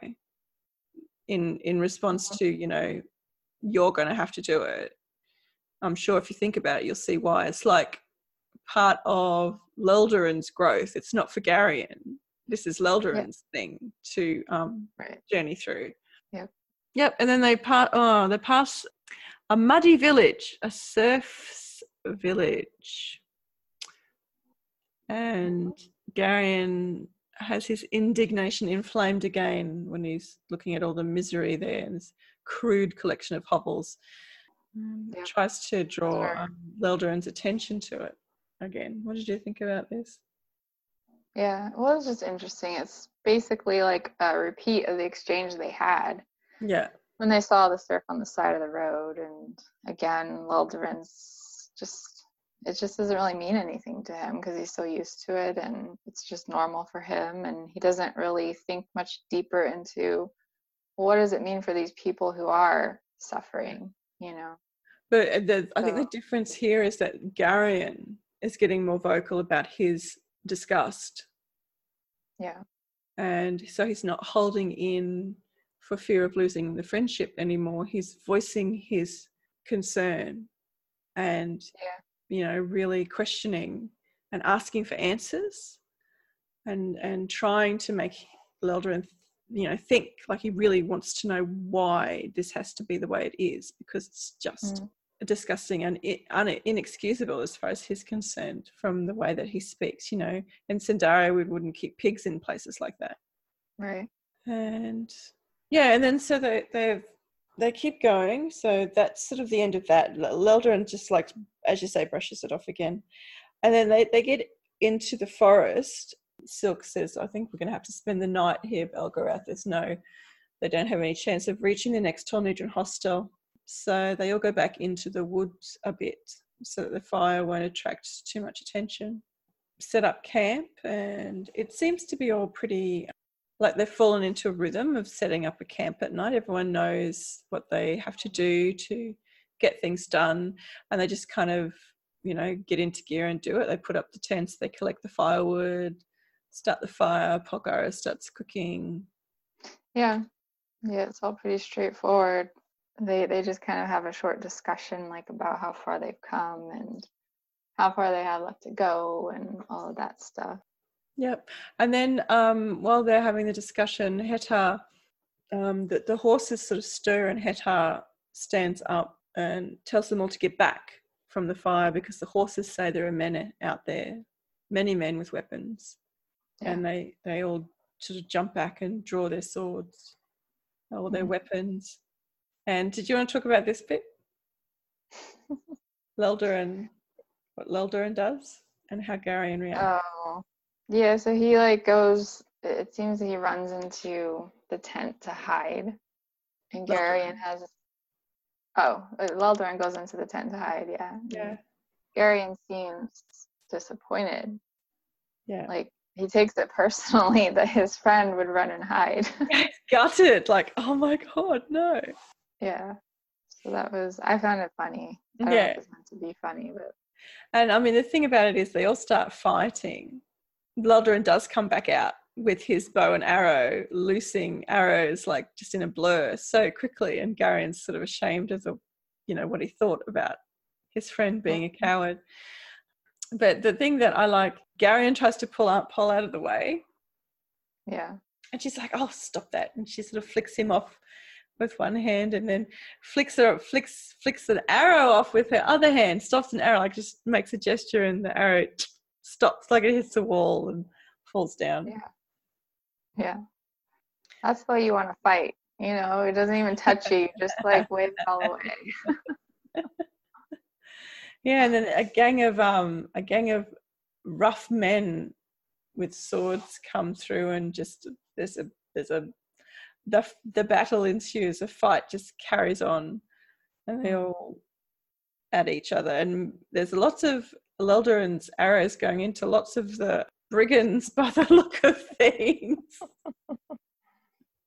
B: In in response to, you know, you're going to have to do it. I'm sure if you think about it, you'll see why. It's like part of Lelldorin's growth. It's not for Garion. This is Lelldorin's thing to um,
A: Right.
B: journey through.
A: Yep.
B: Yep. And then they pass. Oh, they pass a muddy village, a serf's village, and Garion has his indignation inflamed again when he's looking at all the misery there and this crude collection of hovels. Um,
A: Yeah.
B: Tries to draw um, attention to it again. What did you think about this?
A: Yeah, well, it's just interesting. It's basically like a repeat of the exchange they had
B: Yeah.
A: when they saw the serf on the side of the road. And again, Lelldorin's just, it just doesn't really mean anything to him because he's so used to it and it's just normal for him. And he doesn't really think much deeper into what does it mean for these people who are suffering, you know?
B: But uh, the, I think the difference here is that Garion is getting more vocal about his disgust.
A: Yeah.
B: And so he's not holding in for fear of losing the friendship anymore. He's voicing his concern and,
A: Yeah.
B: you know, really questioning and asking for answers and, and trying to make Lelldorin, you know, think like he really wants to know why this has to be the way it is because it's just
A: Mm.
B: Disgusting and i- un- inexcusable as far as he's concerned from the way that he speaks. You know, in Sendaria, we wouldn't keep pigs in places like that.
A: Right.
B: And yeah, and then so they they they keep going. So that's sort of the end of that. L- Lelldorin just like, as you say, brushes it off again, and then they they get into the forest. Silk says, "I think we're going to have to spend the night here." Belgarath says, "No, they don't have any chance of reaching the next Tolnedran hostel." So they all go back into the woods a bit so that the fire won't attract too much attention. Set up camp, and it seems to be all pretty like they've fallen into a rhythm of setting up a camp at night. Everyone knows what they have to do to get things done, and they just kind of, you know, get into gear and do it. They put up the tents, they collect the firewood, start the fire. Polgara starts cooking.
A: Yeah. Yeah, it's all pretty straightforward. They they just kind of have a short discussion like about how far they've come and how far they have left to go and all of that stuff.
B: Yep. And then um, while they're having the discussion, Hettar, um, the, the horses sort of stir, and Hettar stands up and tells them all to get back from the fire because the horses say there are men out there, many men with weapons,
A: Yeah.
B: and they they all sort of jump back and draw their swords or their
A: Mhm.
B: weapons. And did you want to talk about this bit? Lelldorin, what Lelldorin does, and how Garion reacts.
A: Oh. Yeah, so he like goes it seems that he runs into the tent to hide. And Garion has Oh, uh, goes into the tent to hide, yeah. and
B: yeah,
A: Garion seems disappointed.
B: yeah.
A: Like he takes it personally that his friend would run and hide.
B: gutted like oh my god no
A: yeah. So that was I found it funny. I
B: Yeah.
A: if it's meant to be funny, but
B: and i mean the thing about it is they all start fighting Lelldorin does come back out with his bow and arrow loosing arrows like just in a blur so quickly and Garion's sort of ashamed of the you know what he thought about his friend being a mm-hmm. coward but the thing that i like Garion tries to pull out Pol out of the way
A: yeah.
B: And she's like, "Oh, stop that!" And she sort of flicks him off with one hand, and then flicks her flicks flicks an arrow off with her other hand. Stops an arrow, like just makes a gesture, and the arrow stops, like it hits the wall and falls down.
A: Yeah. Yeah. That's why you want to fight. You know, it doesn't even touch you. Just like wave it all away.
B: Yeah, and then a gang of um a gang of rough men with swords come through, and just there's a there's a the the battle ensues. A fight just carries on, and they hmm. all at each other. And there's lots of Lelldorin's arrows going into lots of the brigands by the look of things.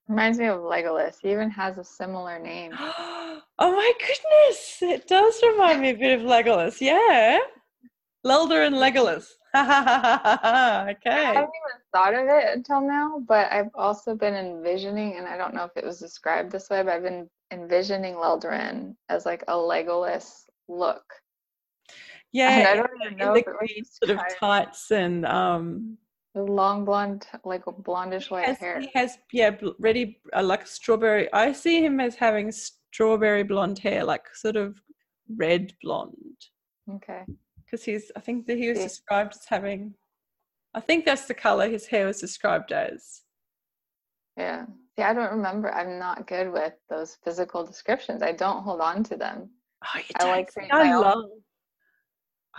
A: Reminds me of Legolas. He even has a similar name.
B: oh my goodness! It does remind me a bit of Legolas. Yeah, Lelder and Legolas.
A: I haven't even thought of it until now, but I've also been envisioning, and I don't know if it was described this way, but I've been envisioning Lelldorin as like a Legolas look.
B: Yeah,
A: And I don't even know
B: the
A: if it was
B: green sort of tights and um,
A: The long blonde, like blondish white
B: has,
A: hair.
B: he has yeah, ready uh, like strawberry. I see him as having strawberry blonde hair, like sort of red blonde.
A: Okay.
B: Because he's I think that he was described as having I think that's the color his hair was described as.
A: Yeah. Yeah, I don't remember. I'm not good with those physical descriptions. I don't hold on to them.
B: Oh, you
A: I
B: don't
A: like
B: I
A: my own-
B: love.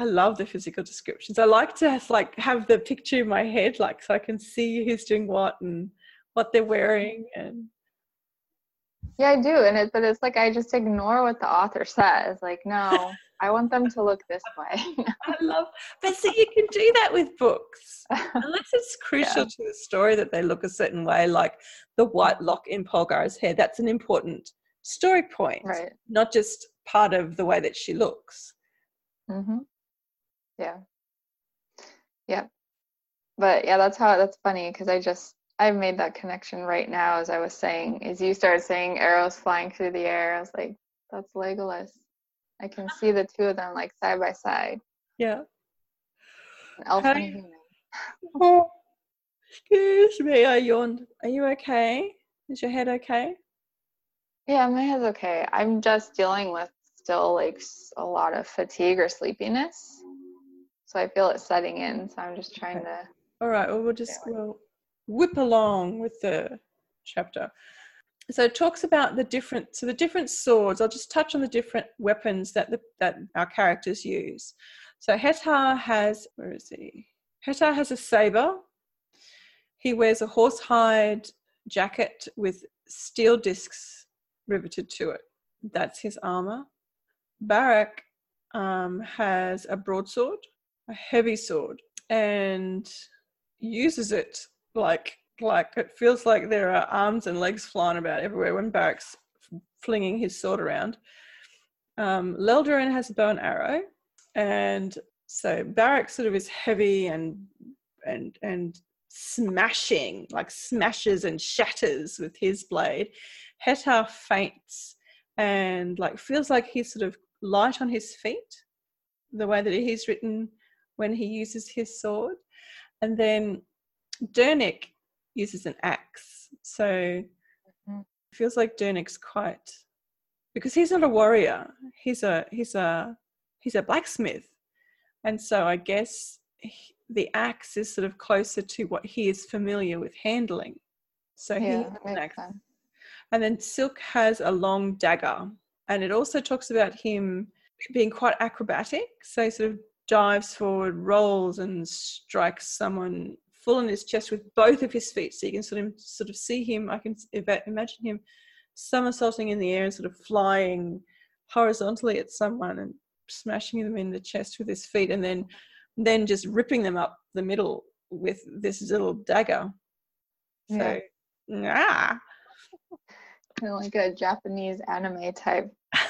B: I love the physical descriptions. I like to like have the picture in my head, like so I can see who's doing what and what they're wearing. And
A: Yeah, I do, and it but it's like I just ignore what the author says. Like, no, I want them to look this way.
B: I love. But see, you can do that with books, unless it's crucial to the story that they look a certain way, like the white lock in Polgar's hair. That's an important story point,
A: right.
B: not just part of the way that she looks.
A: Mm-hmm. Yeah. Yep. But yeah, that's how that's funny because I just I made that connection right now as I was saying, as you started saying arrows flying through the air. I was like, that's Legolas. I can see the two of them like side by side.
B: Yeah.
A: An elf
B: How
A: and
B: you-
A: human.
B: Oh, excuse me, I yawned. Are you okay? Is your head okay?
A: Yeah, my head's okay. I'm just dealing with still like a lot of fatigue or sleepiness. So I feel it setting in. So I'm just trying to
B: All right, well, we'll just we'll whip along with the chapter. So it talks about the different, so the different swords. I'll just touch on the different weapons that the, that our characters use. So Hettar has, where is he? Hettar has a saber. He wears a horsehide jacket with steel discs riveted to it. That's his armor. Barak um, has a broadsword, a heavy sword, and uses it like like it feels like there are arms and legs flying about everywhere when Barak's flinging his sword around. Um, has a bow and arrow, and so Barak sort of is heavy and and and smashing, like smashes and shatters with his blade. Hettar feints and like feels like he's sort of light on his feet, the way that he's written when he uses his sword. And then Durnik uses an axe. So
A: Mhm.
B: it feels like Durnik's quite because he's not a warrior. He's a he's a he's a blacksmith. And so I guess he- the axe is sort of closer to what he is familiar with handling. So he
A: yeah, that
B: an axe.
A: sense.
B: And then Silk has a long dagger. And it also talks about him being quite acrobatic. So he sort of dives forward, rolls, and strikes someone full in his chest with both of his feet. So you can sort of sort of see him. I can imagine him somersaulting in the air and sort of flying horizontally at someone and smashing them in the chest with his feet, and then then just ripping them up the middle with this little dagger. So, ah.
A: Kind of like a Japanese anime type.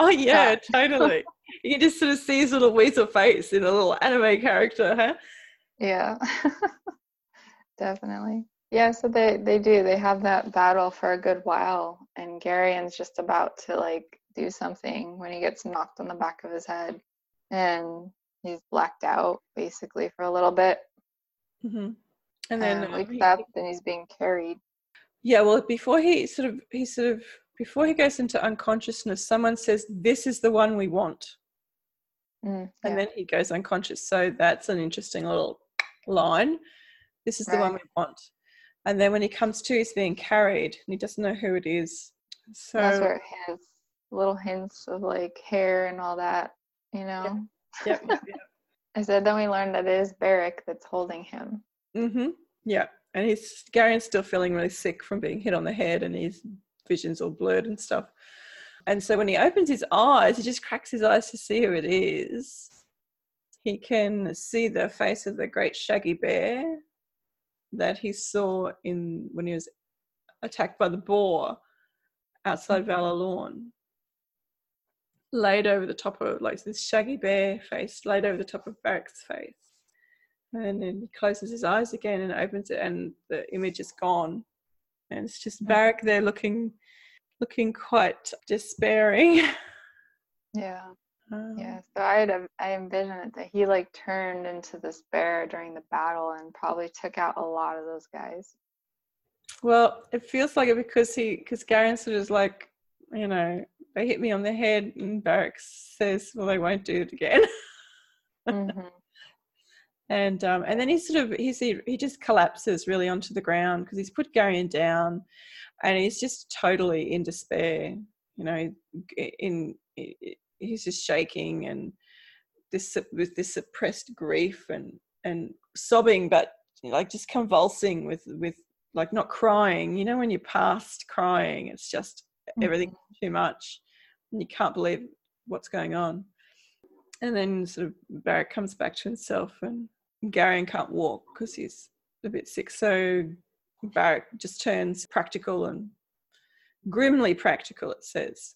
B: Oh yeah,
A: Yeah.
B: totally. You can just sort of see his little weasel face in a little anime character, huh?
A: Yeah. Definitely. Yeah, so they they do. They have that battle for a good while and Garion's just about to like do something when he gets knocked on the back of his head and he's blacked out basically for a little bit
B: hmm And then um,
A: wakes
B: he-
A: up and he's being carried.
B: yeah, well, before he sort of he sort of before he goes into unconsciousness, someone says, "This is the one we want,"
A: Mm,
B: and then he goes unconscious. So that's an interesting little line. This is the one we want. And then when he comes to, he's being carried, and he doesn't know who it is. So
A: That's where it has little hints of like hair and all that, you know.
B: yep, yep, yep.
A: I said then we learned that it is Barak that's holding him.
B: Mm-hmm. Yeah. And he's Garion's still feeling really sick from being hit on the head and his vision's all blurred and stuff. And so when he opens his eyes, he just cracks his eyes to see who it is. He can see the face of the great shaggy bear that he saw in when he was attacked by the boar outside Valor mm-hmm. Lawn. Laid over the top of like this shaggy bear face, laid over the top of Barak's face. And then he closes his eyes again and opens it, and the image is gone. And it's just mm-hmm. Barak there looking, looking quite despairing.
A: Yeah.
B: Um,
A: Yeah. So I had I envision it that he like turned into this bear during the battle and probably took out a lot of those guys.
B: Well, it feels like it because he, because Garion sort of is like, you know, they hit me on the head, and Barak says, "Well, they won't do it again."
A: hmm
B: and um, and then he sort of he's he, he just collapses really onto the ground because he's put Garion down, and he's just totally in despair. You know, in he's just shaking and this with this suppressed grief and and sobbing, but like just convulsing with with like not crying. You know, when you're past crying, it's just mm-hmm. everything too much, and you can't believe what's going on. And then sort of Barak comes back to himself, and Garion can't walk because he's a bit sick. So Barak just turns practical and grimly practical, it says.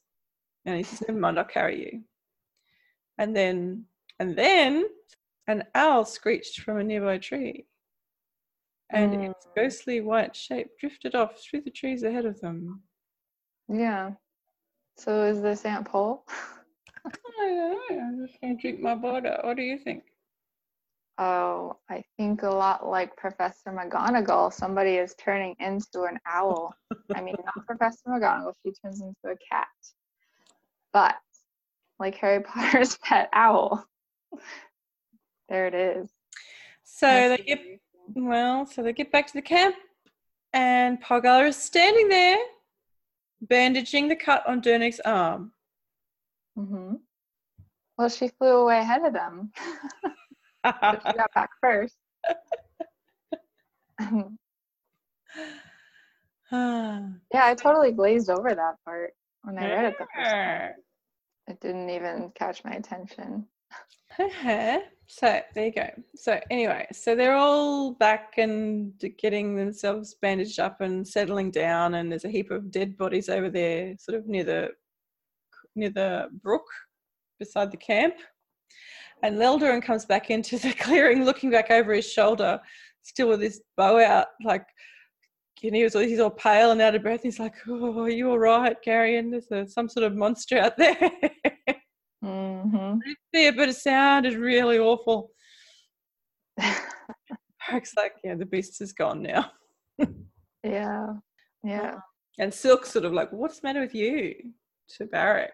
B: And he says, Never mind, I'll carry you. And then, and then an owl screeched from a nearby tree. And mm. its ghostly white shape drifted off through the trees ahead of them.
A: Yeah. So is this Aunt Pol?
B: I don't know. I'm just going to drink my water. What do you think?
A: Oh, I think a lot like Professor McGonagall. Somebody is turning into an owl. I mean, not Professor McGonagall. She turns into a cat. But like Harry Potter's pet owl. there it is.
B: So That's they get well. So they get back to the camp, and Polgara is standing there, bandaging the cut on Durnik's arm.
A: Mm-hmm. Well, she flew away ahead of them. she got back first. yeah, I totally glazed over that part when I read it the first time. It didn't even catch my attention.
B: so there you go. So anyway, so they're all back and getting themselves bandaged up and settling down, and there's a heap of dead bodies over there, sort of near the near the brook beside the camp. And Lelldorin comes back into the clearing, looking back over his shoulder, still with his bow out, like and he was he's all pale and out of breath. He's like, "Oh, are you all right, Garion? There's a, some sort of monster out there."
A: mm-hmm.
B: Yeah, but it sounded really awful. Looks like, yeah, the beast is gone now.
A: yeah, yeah.
B: And Silk sort of like, "What's the matter with you?" To Barak,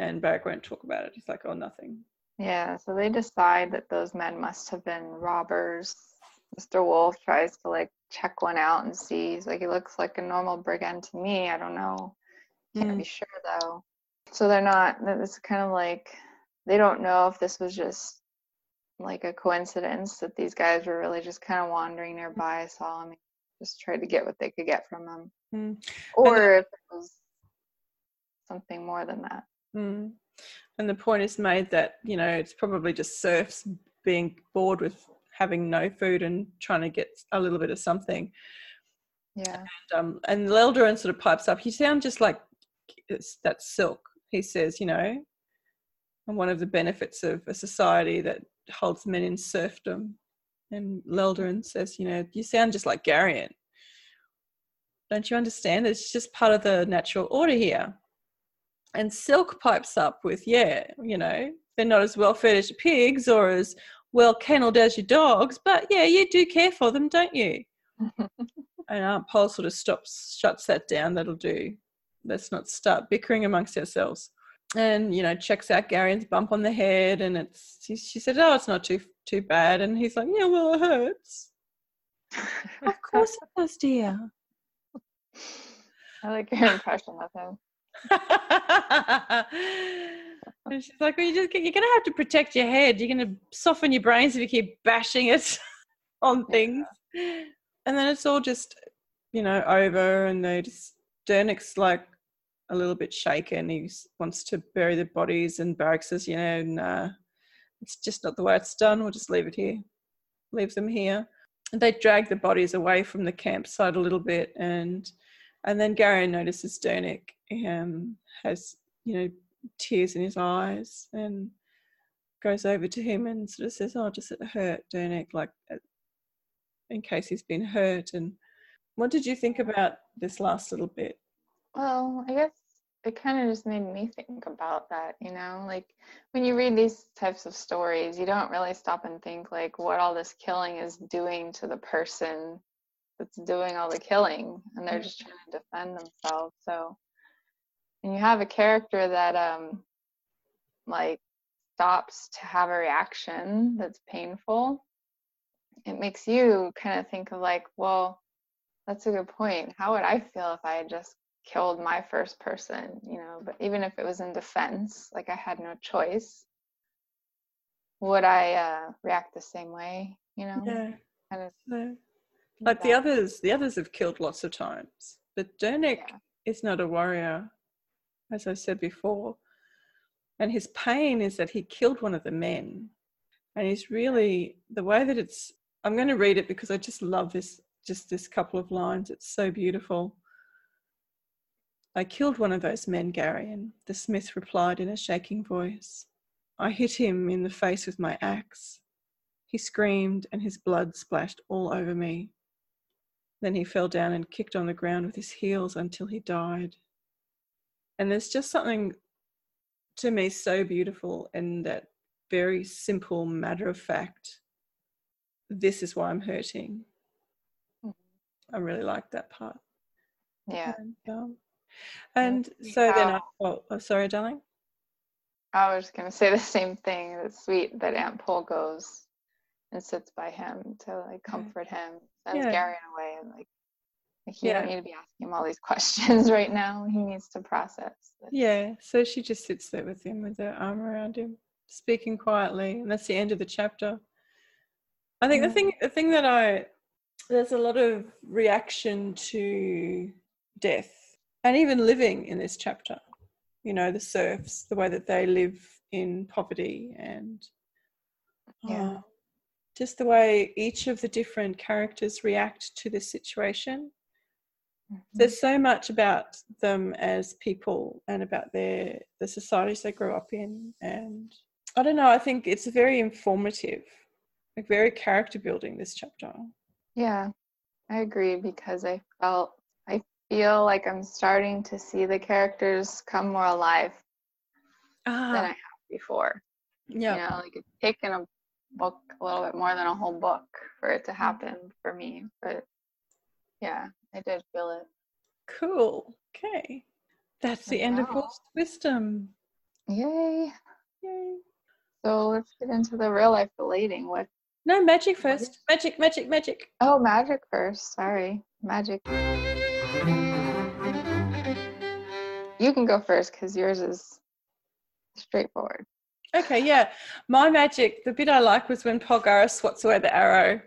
B: and Barak won't talk about it. He's like, "Oh, nothing."
A: Yeah, so they decide that those men must have been robbers. Mr. Wolf tries to like check one out and see. He's like, he looks like a normal brigand to me. I don't know. Can't mm. be sure though. So they're not, it's kind of like they don't know if this was just like a coincidence that these guys were really just kind of wandering nearby, saw him, just tried to get what they could get from him.
B: Mm.
A: Or if it was something more than that.
B: Mm. And the point is made that, you know, it's probably just serfs being bored with having no food and trying to get a little bit of something.
A: Yeah.
B: And, um, and sort of pipes up. You sound just like that silk. He says, you know, and one of the benefits of a society that holds men in serfdom. And Lelldorin says, you know, you sound just like Garion. Don't you understand? It's just part of the natural order here. And Silk pipes up with, yeah, you know, they're not as well fed as pigs or as well kennelled as your dogs, but yeah, you do care for them, don't you? and Aunt Pol sort of stops, shuts that down. That'll do. Let's not start bickering amongst ourselves. And you know, checks out Garion's bump on the head, and it's she, she said, "Oh, it's not too too bad." And he's like, "Yeah, well, it hurts." of course it does, dear.
A: I like your impression of him.
B: and she's like, well, you just you're gonna have to protect your head. You're gonna soften your brains if you keep bashing it on things. Yeah. And then it's all just, you know, over and they just Durnik's like a little bit shaken. He wants to bury the bodies and Barak says, you know, nah, it's just not the way it's done. We'll just leave it here. Leave them here. And they drag the bodies away from the campsite a little bit and and then Gary notices Durnik um, has, you know, tears in his eyes and goes over to him and sort of says, "Oh, does it hurt, Durnik?" Like, uh, in case he's been hurt. And what did you think about this last little bit?
A: Well, I guess it kind of just made me think about that. You know, like when you read these types of stories, you don't really stop and think like what all this killing is doing to the person that's doing all the killing, and they're mm. just trying to defend themselves. So and you have a character that um like stops to have a reaction that's painful it makes you kind of think of like well that's a good point how would i feel if i had just killed my first person, you know, but even if it was in defense, like I had no choice, would I uh, react the same way, you know?
B: Yeah.
A: Kind of
B: No. Like the others, the others have killed lots of times, but Durnik
A: Yeah.
B: is not a warrior, as I said before. And his pain is that he killed one of the men. And he's really the way that it's. I'm going to read it because I just love this. Just this couple of lines. It's so beautiful. I killed one of those men, Garion. The smith replied in a shaking voice. I hit him in the face with my axe. He screamed, and his blood splashed all over me. Then he fell down and kicked on the ground with his heels until he died. And there's just something to me so beautiful in that very simple matter of fact. This is why I'm hurting.
A: Mhm.
B: I really like that part.
A: yeah.
B: And, um, and so then I
A: how-
B: oh, oh, sorry, darling.
A: I was gonna say the same thing. It's sweet that Aunt Pol goes and sits by him to like comfort him, sends
B: Yeah.
A: Gary away, and like, you
B: Yeah.
A: don't need to be asking him all these questions right now. He needs to process. this.
B: Yeah, so she just sits there with him with her arm around him, speaking quietly, and that's the end of the chapter. I think the thing the thing that I there's a lot of reaction to death and even living in this chapter. You know, the serfs, the way that they live in poverty and
A: Yeah.
B: uh, just the way each of the different characters react to the situation
A: Mhm.
B: there's so much about them as people and about their the societies they grow up in and i don't know i think it's very informative like very character building this chapter
A: Yeah, I agree because I felt I feel like I'm starting to see the characters come more alive than I
B: ah
A: have before.
B: yeah
A: You know, like it's taken a book a little bit more than a whole book for it to happen for me. But yeah, I did feel it.
B: cool okay that's the end of
A: Wow.
B: Wisdom
A: Yay.
B: Yay.
A: So let's get into the real life relating. What
B: no magic first magic magic magic
A: oh magic first. Sorry. Magic. You can go first because yours is straightforward.
B: okay yeah my magic the bit i like was when polgara swats away the arrow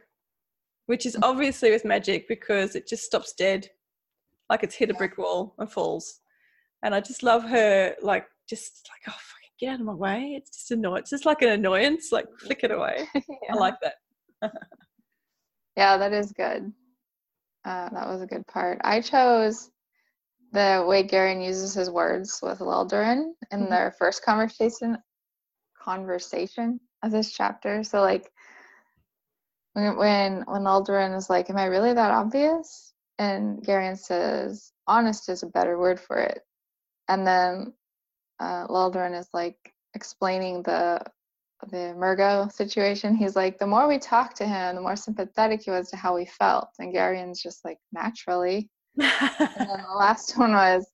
B: which is obviously with magic because it just stops dead like it's hit a brick wall and falls and i just love her like just like oh fucking get out of my way it's just annoying it's just like an annoyance like flick it away i like that
A: yeah, that is good. Uh, that was a good part. I chose the way Garion uses his words with Lelldorin in
B: Mhm.
A: their first conversation conversation of this chapter. So like when when when Lelldorin is like, "Am I really that obvious?" and Garion says, "Honest is a better word for it," and then uh, Lelldorin is like explaining the the Murgo situation, he's like, the more we talked to him, the more sympathetic he was to how we felt. And Garion's just like, naturally. And then the last one was,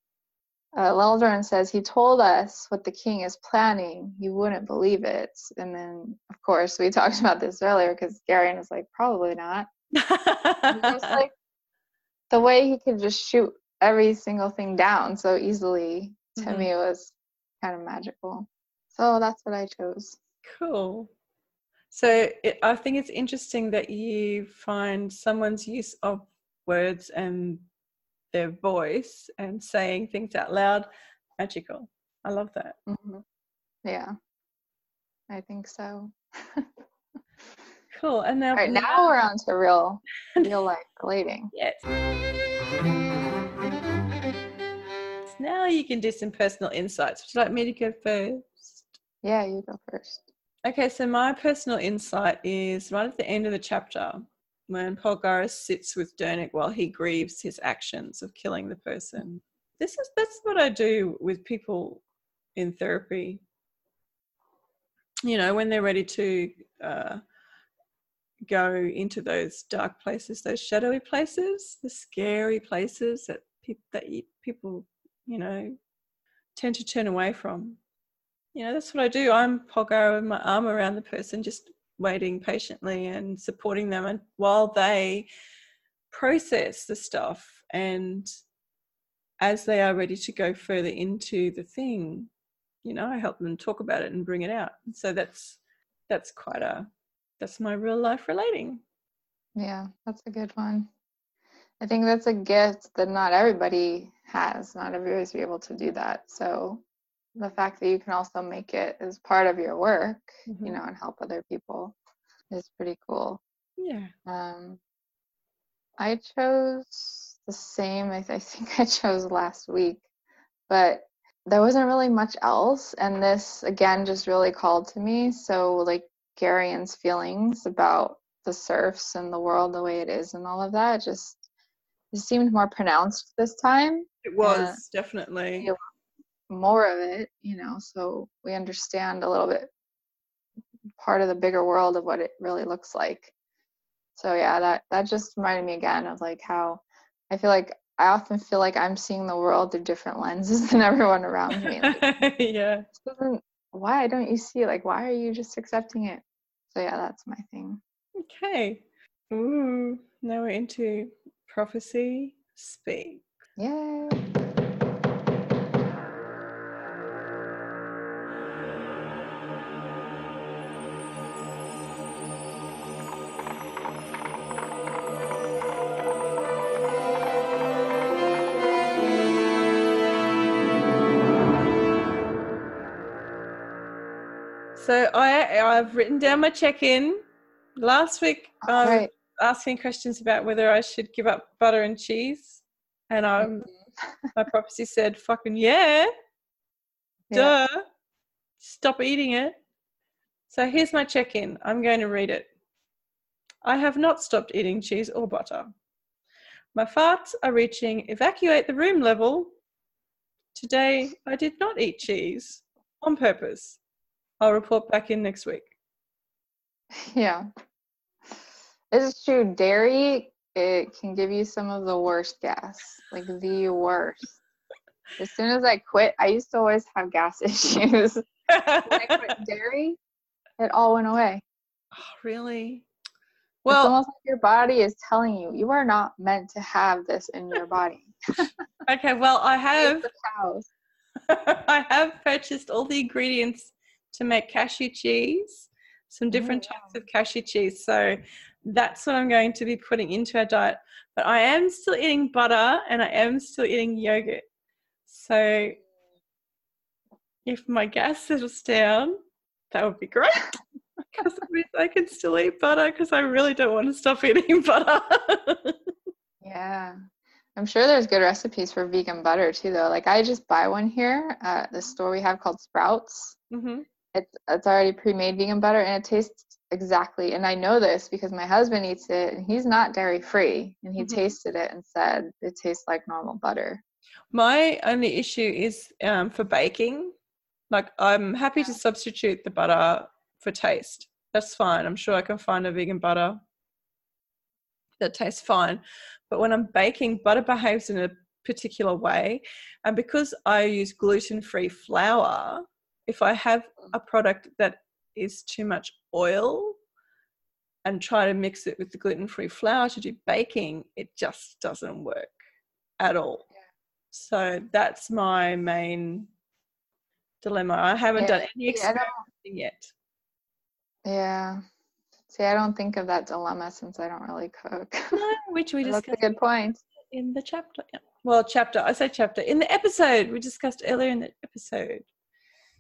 A: uh, Lelldorin says, he told us what the king is planning. You wouldn't believe it. And then, of course, we talked about this earlier because Garion was like, probably not. Like the way he could just shoot every single thing down so easily to
B: Mhm.
A: me was kind of magical. So that's what I chose.
B: cool so it, i think it's interesting that you find someone's use of words and their voice and saying things out loud magical. I love that.
A: Hmm Yeah, I think so.
B: cool. And now,
A: right, now we're on to real, real life relating.
B: yes. Now you can do some personal insights. Would you like me to go first?
A: Yeah, you go first.
B: Okay, so my personal insight is right at the end of the chapter when Polgara sits with Durnik while he grieves his actions of killing the person. This is that's what I do with people in therapy. You know, when they're ready to uh, go into those dark places, those shadowy places, the scary places that people that you, people, you know, tend to turn away from you know that's what i do i'm polgar with my arm around the person just waiting patiently and supporting them and while they process the stuff and as they are ready to go further into the thing, you know, I help them talk about it and bring it out. So that's that's quite a that's my real life relating.
A: Yeah, that's a good one. I think that's a gift that not everybody has. Not everybody's able to do that. So the fact that you can also make it as part of your work, mm-hmm. you know, and help other people is pretty cool.
B: Yeah.
A: Um, I chose the same. I, th- I think I chose last week, but there wasn't really much else, and this again just really called to me. So like Garion's feelings about the serfs and the world the way it is and all of that just it seemed more pronounced this time.
B: It was definitely
A: more of it, you know, so we understand a little bit part of the bigger world of what it really looks like. So yeah, that that just reminded me again of like how I feel like I often feel like I'm seeing the world through different lenses than everyone around me.
B: Like, yeah.
A: Why don't you see? Like, why are you just accepting it? So yeah, that's my thing.
B: Okay. Ooh, now we're into prophecy speak.
A: Yay.
B: So I I've written down my check-in. Last week I was right. asking questions about whether I should give up butter and cheese, and I'm mm-hmm. my prophecy said fucking yeah, yeah, duh, stop eating it. So here's my check-in. I'm going to read it. I have not stopped eating cheese or butter. My farts are reaching evacuate the room level. Today I did not eat cheese on purpose. I'll report back in next week.
A: Yeah. It's true. Dairy, it can give you some of the worst gas, like the worst. As soon as I quit, I used to always have gas issues. when I quit dairy, it all went away.
B: Oh, really?
A: Well, it's almost like your body is telling you you are not meant to have this in your body.
B: okay, well, I have. I have purchased all the ingredients to make cashew cheese, some different oh, types of cashew cheese. So that's what I'm going to be putting into our diet. But I am still eating butter and I am still eating yogurt. So if my gas settles down, that would be great. Because I can still eat butter because I really don't want to stop eating butter.
A: yeah. I'm sure there's good recipes for vegan butter too, though. Like I just buy one here at the store we have called Sprouts. Mm-hmm it's it's already pre-made vegan butter and it tastes exactly and i know this because my husband eats it and he's not dairy free and he mm-hmm. tasted it and said it tastes like normal butter.
B: My only issue is um, for baking like i'm happy to substitute the butter for taste. That's fine. I'm sure i can find a vegan butter that tastes fine. But when i'm baking butter behaves in a particular way and because i use gluten-free flour if I have a product that is too much oil and try to mix it with the gluten free flour to do baking, it just doesn't work at all. Yeah. So that's my main dilemma. I haven't yeah. done any experimenting yet.
A: Yeah. See, I don't think of that dilemma since I don't really cook.
B: No, which we discussed.
A: That's a good point.
B: In the chapter. Well, chapter. I say chapter. In the episode we discussed earlier in the episode.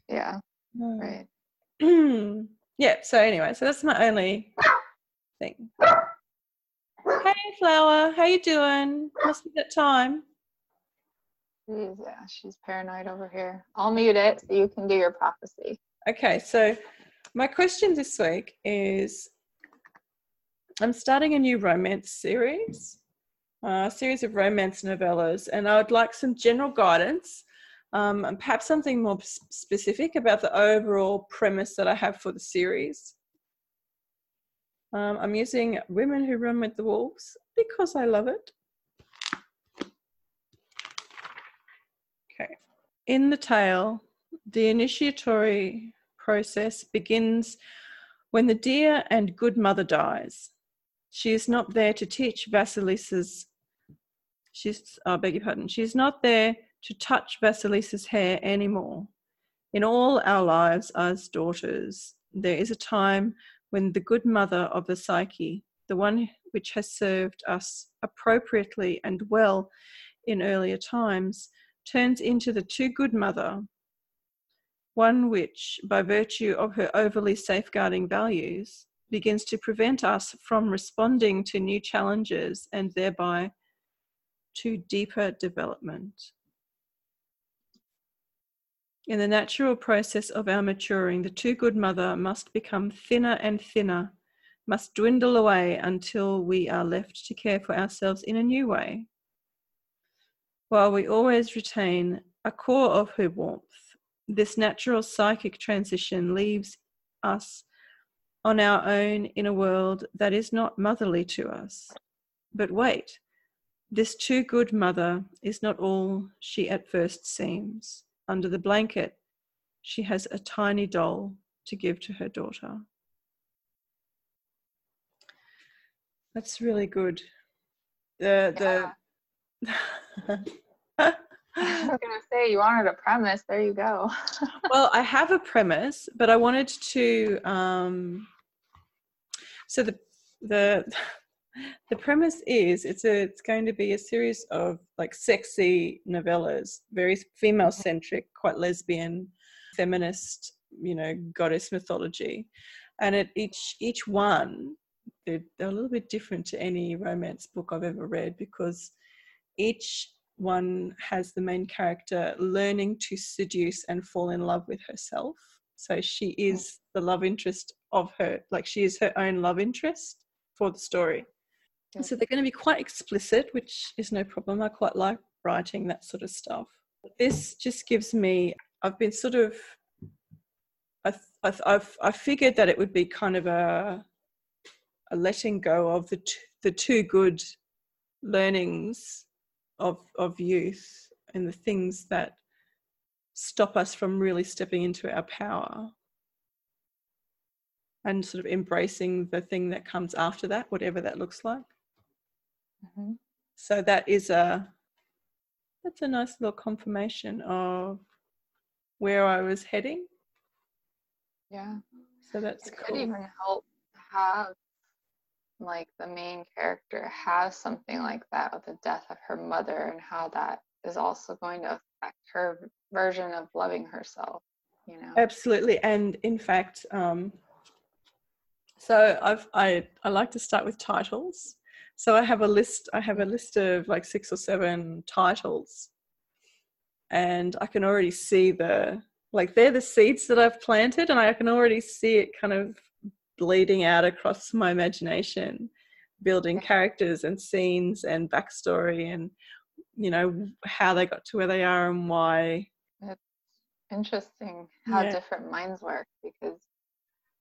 A: Yeah. Mm. Right.
B: yeah. So anyway, so that's my only thing. Hey, Flower, how you doing? Must be that time.
A: Jeez, yeah, she's paranoid over here. I'll mute it so you can do your prophecy.
B: Okay, so my question this week is I'm starting a new romance series, a series of romance novellas, and I would like some general guidance um, perhaps something more specific about the overall premise that I have for the series. Um, I'm using Women Who Run with the Wolves because I love it. Okay. In the tale, the initiatory process begins when the dear and good mother dies. She is not there to teach Vasilissa's She's, I beg your pardon, she's not there to touch Vasilisa's hair anymore. In all our lives as daughters, there is a time when the good mother of the psyche, the one which has served us appropriately and well in earlier times, turns into the too good mother, one which, by virtue of her overly safeguarding values, begins to prevent us from responding to new challenges and thereby to deeper development. In the natural process of our maturing, the too good mother must become thinner and thinner, must dwindle away until we are left to care for ourselves in a new way. While we always retain a core of her warmth, this natural psychic transition leaves us on our own in a world that is not motherly to us. But wait, this too good mother is not all she at first seems. Under the blanket, she has a tiny doll to give to her daughter. That's really good. The
A: the I was gonna say you wanted a premise. There you go.
B: well, I have a premise, but I wanted to. Um, so the the the premise is it's a it's going to be a series of like sexy novellas, very female centric, quite lesbian, feminist, you know, goddess mythology, and at each each one they're, they're a little bit different to any romance book I've ever read because each one has the main character learning to seduce and fall in love with herself. So she is mm. the love interest of her, like she is her own love interest for the story. So they're going to be quite explicit, which is no problem. I quite like writing that sort of stuff. This just gives me, I've been sort of, I've, I've, I figured that it would be kind of a, a letting go of the, t- the too good learnings of of youth and the things that stop us from really stepping into our power and sort of embracing the thing that comes after that whatever that looks like mm-hmm. so that is a that's a nice little confirmation of where i was heading.
A: Yeah.
B: So that's
A: it
B: cool.
A: could even help have like the main character has something like that with the death of her mother and how that is also going to affect her version of loving herself you know?
B: Absolutely. And in fact um so i've i i like to start with titles so i have a list i have a list of like six or seven titles and i can already see the like they're the seeds that i've planted and i can already see it kind of bleeding out across my imagination, building characters and scenes and backstory and you know how they got to where they are and why.
A: It's interesting how yeah. different minds work because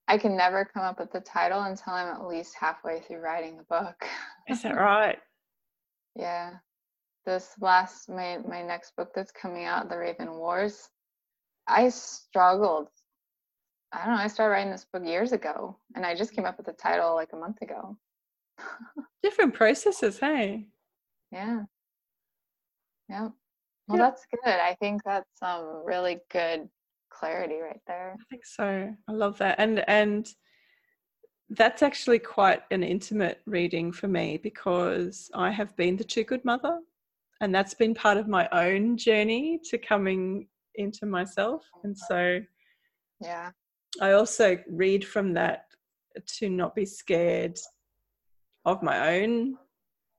A: I can never come up with the title until I'm at least halfway through writing the book.
B: Is that right?
A: yeah. This last my my next book that's coming out, The Raven Wars, I struggled I don't know, I started writing this book years ago and I just came up with the title like a month ago.
B: Different processes, hey?
A: Yeah. Yeah. Well, that's good. I think that's um, really good clarity right there.
B: I think so. I love that. And and that's actually quite an intimate reading for me because I have been the too good mother and that's been part of my own journey to coming into myself. And so
A: yeah.
B: I also read from that to not be scared of my own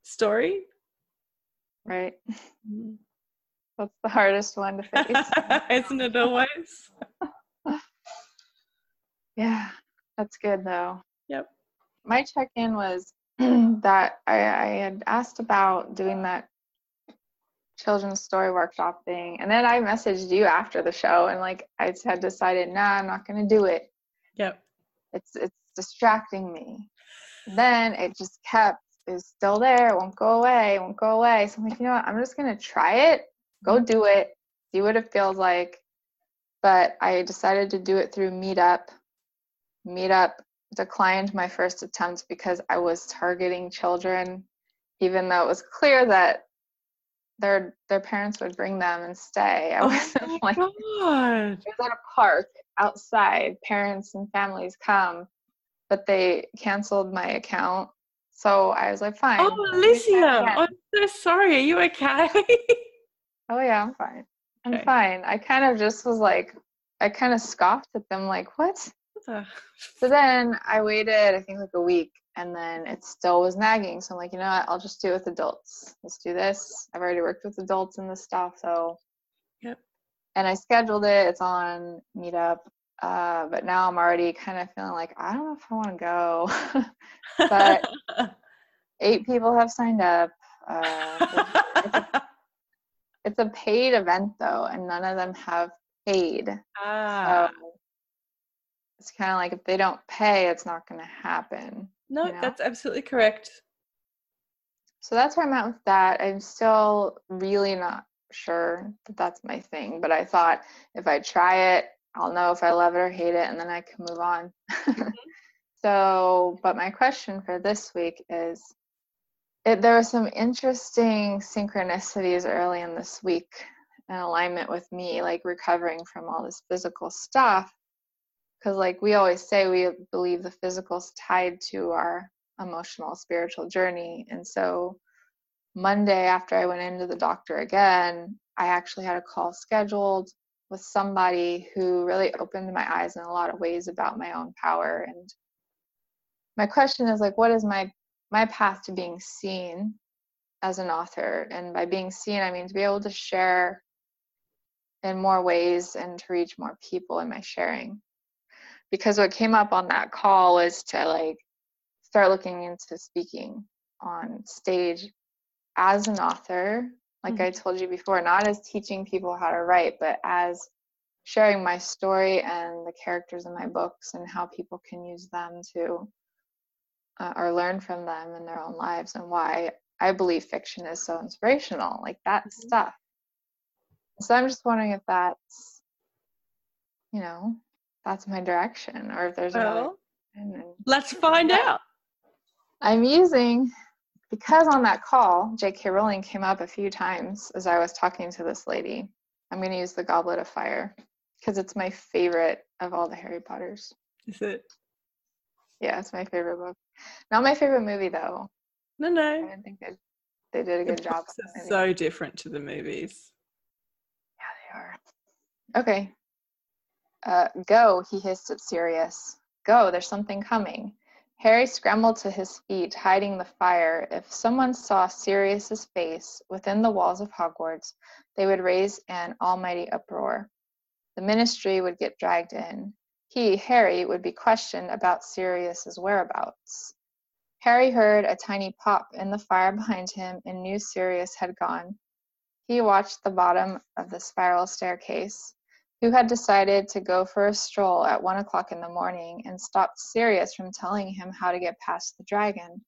B: story.
A: Right. Mm. That's the hardest one to face.
B: Isn't it always?
A: yeah, that's good though.
B: Yep.
A: My check in was that I, I had asked about doing that children's story workshop thing. And then I messaged you after the show and like I had decided, nah, I'm not gonna do it.
B: Yep.
A: It's it's distracting me. Then it just kept is still there, it won't go away, won't go away. So I'm like, you know what, I'm just gonna try it, go mm-hmm. do it, see what it feels like. But I decided to do it through Meetup. Meetup declined my first attempt because I was targeting children, even though it was clear that their their parents would bring them and stay. I
B: Oh
A: wasn't
B: my
A: like
B: god.
A: it was at a park outside. Parents and families come, but they canceled my account. So I was like, fine.
B: Oh, Alicia. I'm so sorry. Are you okay?
A: Oh yeah, I'm fine. I'm
B: Okay.
A: fine. I kind of just was like, I kind of scoffed at them, like, what?
B: What
A: So then I waited, I think like a week, and then it still was nagging. So I'm like, you know what? I'll just do it with adults. Let's do this. I've already worked with adults in this stuff, so.
B: Yep.
A: And I scheduled it. It's on Meetup, uh, but now I'm already kind of feeling like I don't know if I want to go. But- Eight people have signed up. Uh, it's a paid event though, and none of them have paid.
B: ah,
A: So it's kind of like if they don't pay, it's not going to happen.
B: no,
A: you know?
B: that's absolutely correct.
A: So that's where I'm at with that. I'm still really not sure that that's my thing, but I thought if I try it, I'll know if I love it or hate it, and then I can move on. so, but my question for this week is it, there were some interesting synchronicities early in this week in alignment with me, like recovering from all this physical stuff. Because, like we always say, we believe the physical's tied to our emotional spiritual journey and so monday after i went into the doctor again i actually had a call scheduled with somebody who really opened my eyes in a lot of ways about my own power and my question is like what is my my path to being seen as an author and by being seen i mean to be able to share in more ways and to reach more people in my sharing. Because what came up on that call was to like start looking into speaking on stage as an author like i mm-hmm. told you before not as teaching people how to write but as sharing my story and the characters in my books and how people can use them to uh, or learn from them in their own lives and why i believe fiction is so inspirational like that
B: Mhm.
A: stuff so i'm just wondering if that's you know that's my direction or if there's another
B: Well,
A: and then
B: let's find out.
A: I'm using because on that call, J.K. Rowling came up a few times as I was talking to this lady. I'm going to use the Goblet of Fire because it's my favorite of all the Harry Potters.
B: Is it?
A: Yeah, it's my favorite book. Not my favorite movie though.
B: No,
A: I
B: no.
A: didn't think they, they did a
B: The
A: good job.
B: books are so different to the movies.
A: Yeah, they are. Okay. Uh, go, he hissed at Sirius. Go, there's something coming. Harry scrambled to his feet, hiding the fire. If someone saw Sirius's face within the walls of Hogwarts, they would raise an almighty uproar. The ministry would get dragged in. He, Harry, would be questioned about Sirius's whereabouts. Harry heard a tiny pop in the fire behind him and knew Sirius had gone. He watched the bottom of the spiral staircase, who had decided to go for a stroll at one o'clock in the morning and stopped Sirius from telling him how to get past the dragon.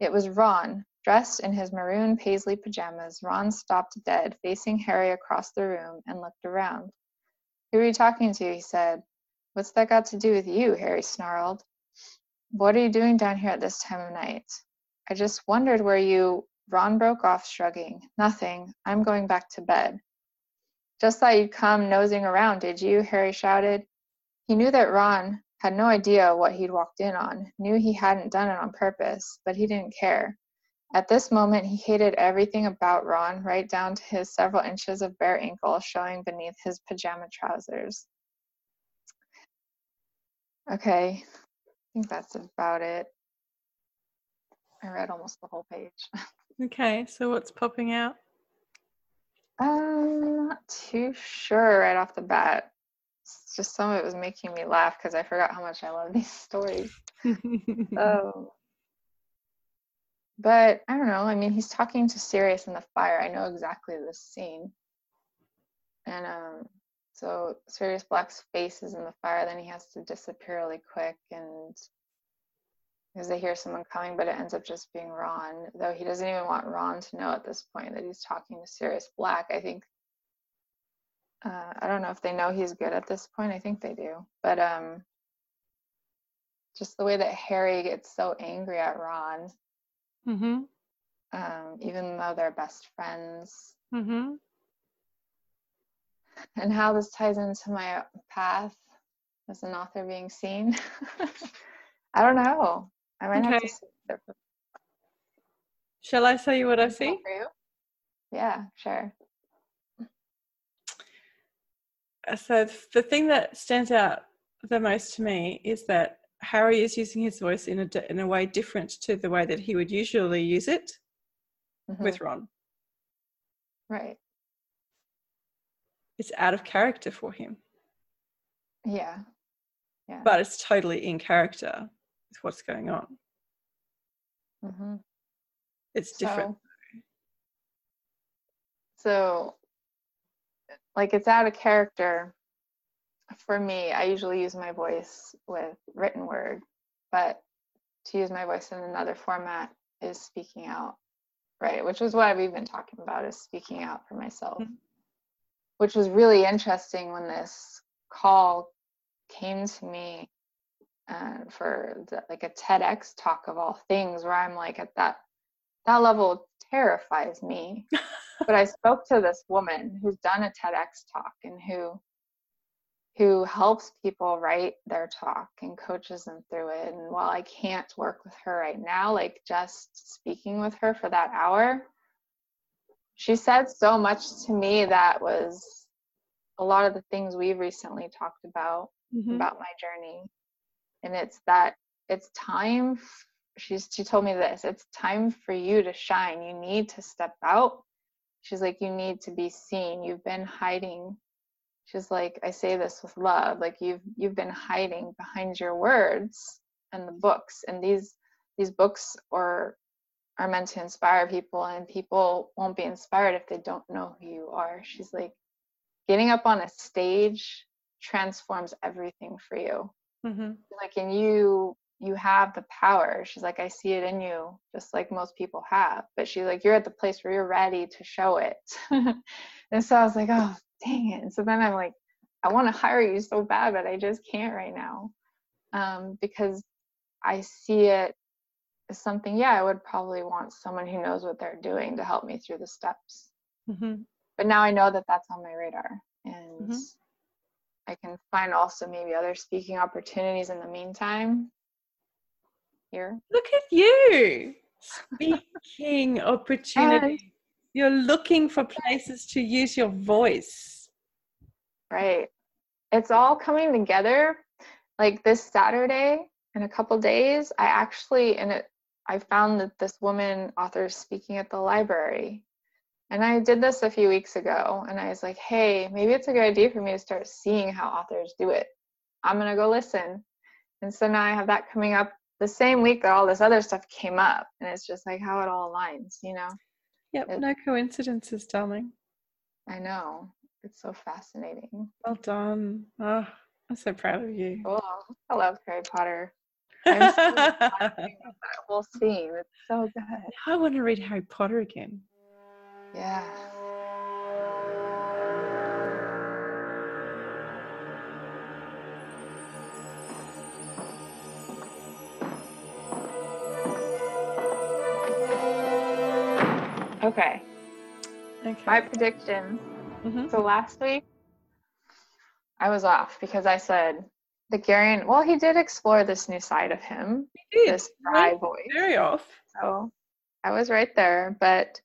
A: It was Ron. Dressed in his maroon paisley pajamas, Ron stopped dead, facing Harry across the room, and looked around. Who are you talking to? he said. What's that got to do with you? Harry snarled. What are you doing down here at this time of night? I just wondered where you. Ron broke off, shrugging. Nothing. I'm going back to bed. Just thought you'd come nosing around, did you? Harry shouted. He knew that Ron had no idea what he'd walked in on, knew he hadn't done it on purpose, but he didn't care. At this moment, he hated everything about Ron, right down to his several inches of bare ankle showing beneath his pajama trousers. Okay, I think that's about it. I read almost the whole page.
B: Okay, so what's popping out?
A: I'm not too sure right off the bat. It's just some of it was making me laugh because I forgot how much I love these stories. Um, but I don't know. I mean, he's talking to Sirius in the fire. I know exactly this scene. And um, so Sirius Black's face is in the fire. Then he has to disappear really quick, and because they hear someone coming, but it ends up just being Ron. Though he doesn't even want Ron to know at this point that he's talking to Sirius Black. I think. Uh, I don't know if they know he's good at this point. I think they do, but um, just the way that Harry gets so angry at Ron
B: hmm
A: um, even though they're best friends.
B: Mm-hmm.
A: And how this ties into my path as an author being seen. I don't know. I might have to
B: Okay.
A: there for
B: Shall I tell you what I see?
A: Yeah, sure.
B: Uh, So the thing that stands out the most to me is that Harry is using his voice in a in a way different to the way that he would usually use it
A: Mhm.
B: with Ron.
A: right.
B: It's out of character for him,
A: Yeah. Yeah.
B: but it's totally in character with what's going on.
A: hmm
B: It's different.
A: So, like, it's out of character. For me, I usually use my voice with written word, but to use my voice in another format is speaking out, right? Which is what we've been talking about is speaking out for myself,
B: Mhm.
A: Which was really interesting when this call came to me uh, for the, like a TEDx talk of all things, where I'm like at that that level terrifies me but I spoke to this woman who's done a TEDx talk and who who helps people write their talk and coaches them through it. And while I can't work with her right now, like just speaking with her for that hour, she said so much to me that was a lot of the things we've recently talked about
B: Mhm.
A: about my journey. And it's that it's time f- she's she told me this it's time for you to shine. You need to step out. She's like you need to be seen. You've been hiding. She's like i say this with love. Like you've you've been hiding behind your words and the books. And these these books are are meant to inspire people and people won't be inspired if they don't know who you are. She's like getting up on a stage transforms everything for you.
B: Mhm.
A: like and you you have the power. She's like i see it in you just like most people have. But she's like you're at the place where you're ready to show it. And so i was like oh dang it. And so then i'm like i want to hire you so bad but i just can't right now. Um, because i see it as something yeah i would probably want someone who knows what they're doing to help me through the steps
B: Mhm.
A: but now i know that that's on my radar and
B: Mhm.
A: i can find also maybe other speaking opportunities in the meantime here
B: Look at you speaking opportunity. You're looking for places to use your voice.
A: right it's all coming together like this saturday in a couple days i actually and it i found that this woman author is speaking at the library. And i did this a few weeks ago and i was like hey maybe it's a good idea for me to start seeing how authors do it. I'm going to go listen. And so now i have that coming up the same week that all this other stuff came up and it's just like how it all aligns you know?
B: Yep,
A: It-
B: no coincidences, darling.
A: i know. It's so fascinating.
B: Well done. Oh, I'm so proud of you.
A: oh i love harry potter I'm so that whole scene it's so good
B: I want to read Harry Potter again.
A: yeah okay
B: Okay.
A: my predictions
B: Mhm.
A: So last week, I was off because I said the Garion. Well, he did explore this new side of him,
B: You did.
A: this dry voice.
B: Very off.
A: So I was right there, but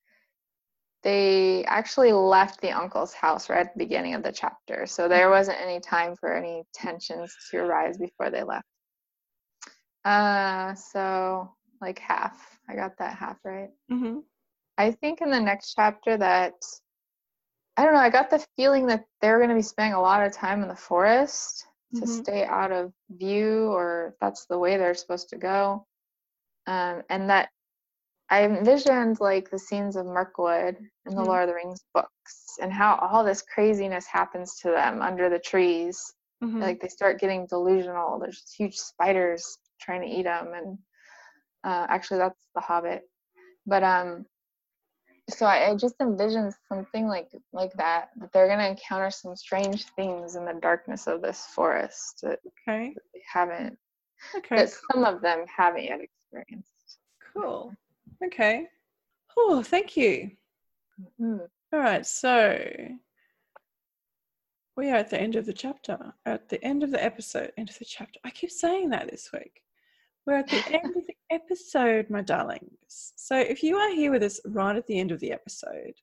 A: they actually left the uncle's house right at the beginning of the chapter. So there wasn't any time for any tensions to arise before they left. Uh, so like half. I got that half right.
B: hmm
A: I think in the next chapter that I don't know, I got the feeling that they're going to be spending a lot of time in the forest to
B: Mhm.
A: stay out of view, or that's the way they're supposed to go. Um, and that I envisioned like the scenes of Mirkwood in the
B: Mhm.
A: Lord of the Rings books and how all this craziness happens to them under the trees.
B: hmm
A: Like they start getting delusional. There's huge spiders trying to eat them, and uh, actually that's the Hobbit. But um, so I, I just envision something like like that that they're gonna encounter some strange things in the darkness of this forest that
B: okay.
A: they haven't
B: Okay.
A: that some of them haven't yet experienced.
B: Cool. Okay. Oh, thank you.
A: Mhm.
B: All right, so we are at the end of the chapter, at the end of the episode, end of the chapter. I keep saying that this week. We're at the end of the episode, my darlings. So if you are here with us right at the end of the episode,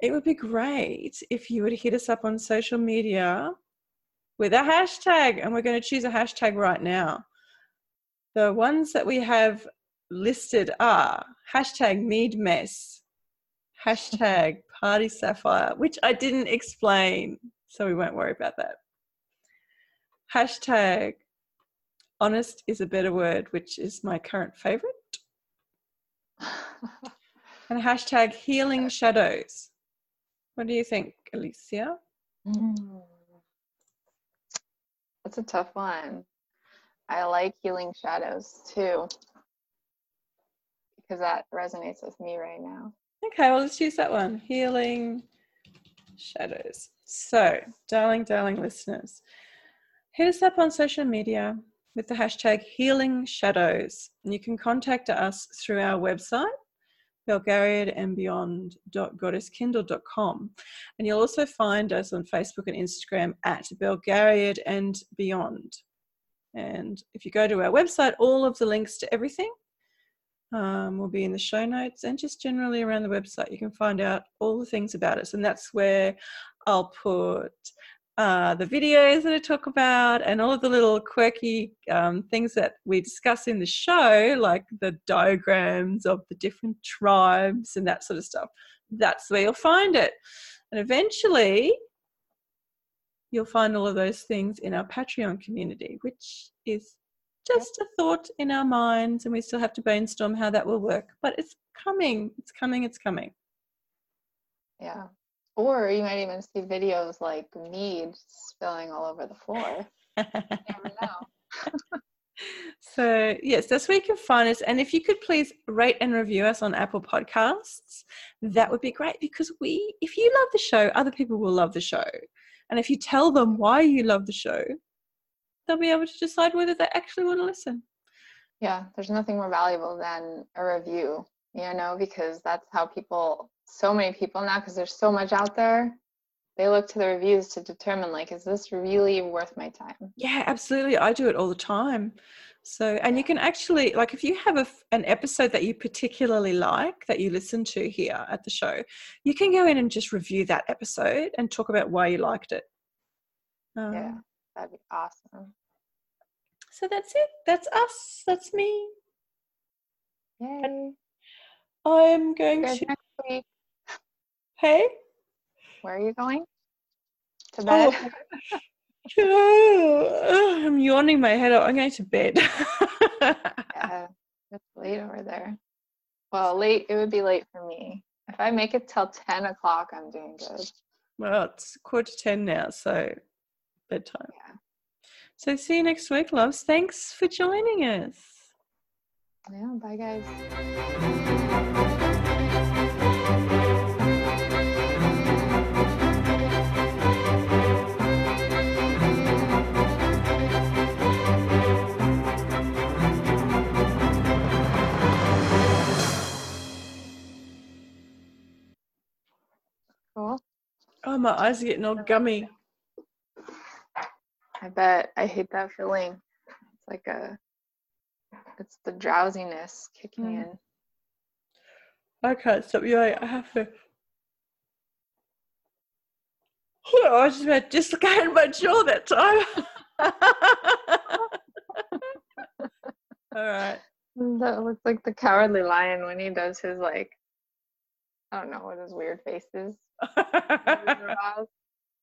B: it would be great if you would hit us up on social media with a hashtag, and we're going to choose a hashtag right now. The ones that we have listed are hashtag need mess, hashtag party sapphire, which I didn't explain, so we won't worry about that. Hashtag honest is a better word, which is my current favorite. and hashtag healing shadows. What do you think, Alicia?
A: Mm. That's a tough one. I like healing shadows too, because that resonates with me right now.
B: Okay, well, let's use that one healing shadows. So, darling, darling listeners, hit us up on social media with the hashtag healing shadows. And you can contact us through our website, Belgariad and beyond.goddesskindle.com. And you'll also find us on Facebook and Instagram at Belgariad and Beyond. And if you go to our website, all of the links to everything um, will be in the show notes and just generally around the website. You can find out all the things about us. And that's where I'll put uh, the videos that I talk about and all of the little quirky um, things that we discuss in the show, like the diagrams of the different tribes and that sort of stuff. That's where you'll find it. And eventually, you'll find all of those things in our Patreon community, which is just a thought in our minds, and we still have to brainstorm how that will work. But it's coming, it's coming, it's coming.
A: Yeah. Or you might even see videos like me spilling all over the floor. never know.
B: so yes, that's where you can find us. And if you could please rate and review us on Apple Podcasts, that would be great because we, if you love the show, other people will love the show. And if you tell them why you love the show, they'll be able to decide whether they actually want to listen.
A: Yeah, there's nothing more valuable than a review, you know, because that's how people so many people now because there's so much out there. They look to the reviews to determine like is this really worth my time?
B: Yeah absolutely. I do it all the time. So and you can actually like if you have a, an episode that you particularly like that you listen to here at the show you can go in and just review that episode and talk about why you liked it.
A: Um, yeah that'd be awesome.
B: So that's it. That's us. That's me.
A: Yay.
B: i'm going to
A: next week
B: Hey?
A: Where are you going? To oh bed?
B: Oh. I'm yawning my head out. I'm going to bed.
A: yeah, it's late over there. Well, late, it would be late for me. If I make it till 10 o'clock, I'm doing good.
B: Well, it's quarter to 10 now, so bedtime. Yeah. So see you next week, loves. Thanks for joining us.
A: Yeah, bye, guys. Cool.
B: Oh, my eyes are getting all gummy.
A: I bet. I hate that feeling. It's like a, it's the drowsiness kicking mm. in.
B: I can't stop yawning. I have to. Oh, I was just about to dislocate my jaw that time. All right.
A: That looks like the cowardly lion when he does his like I don't know what his weird faces.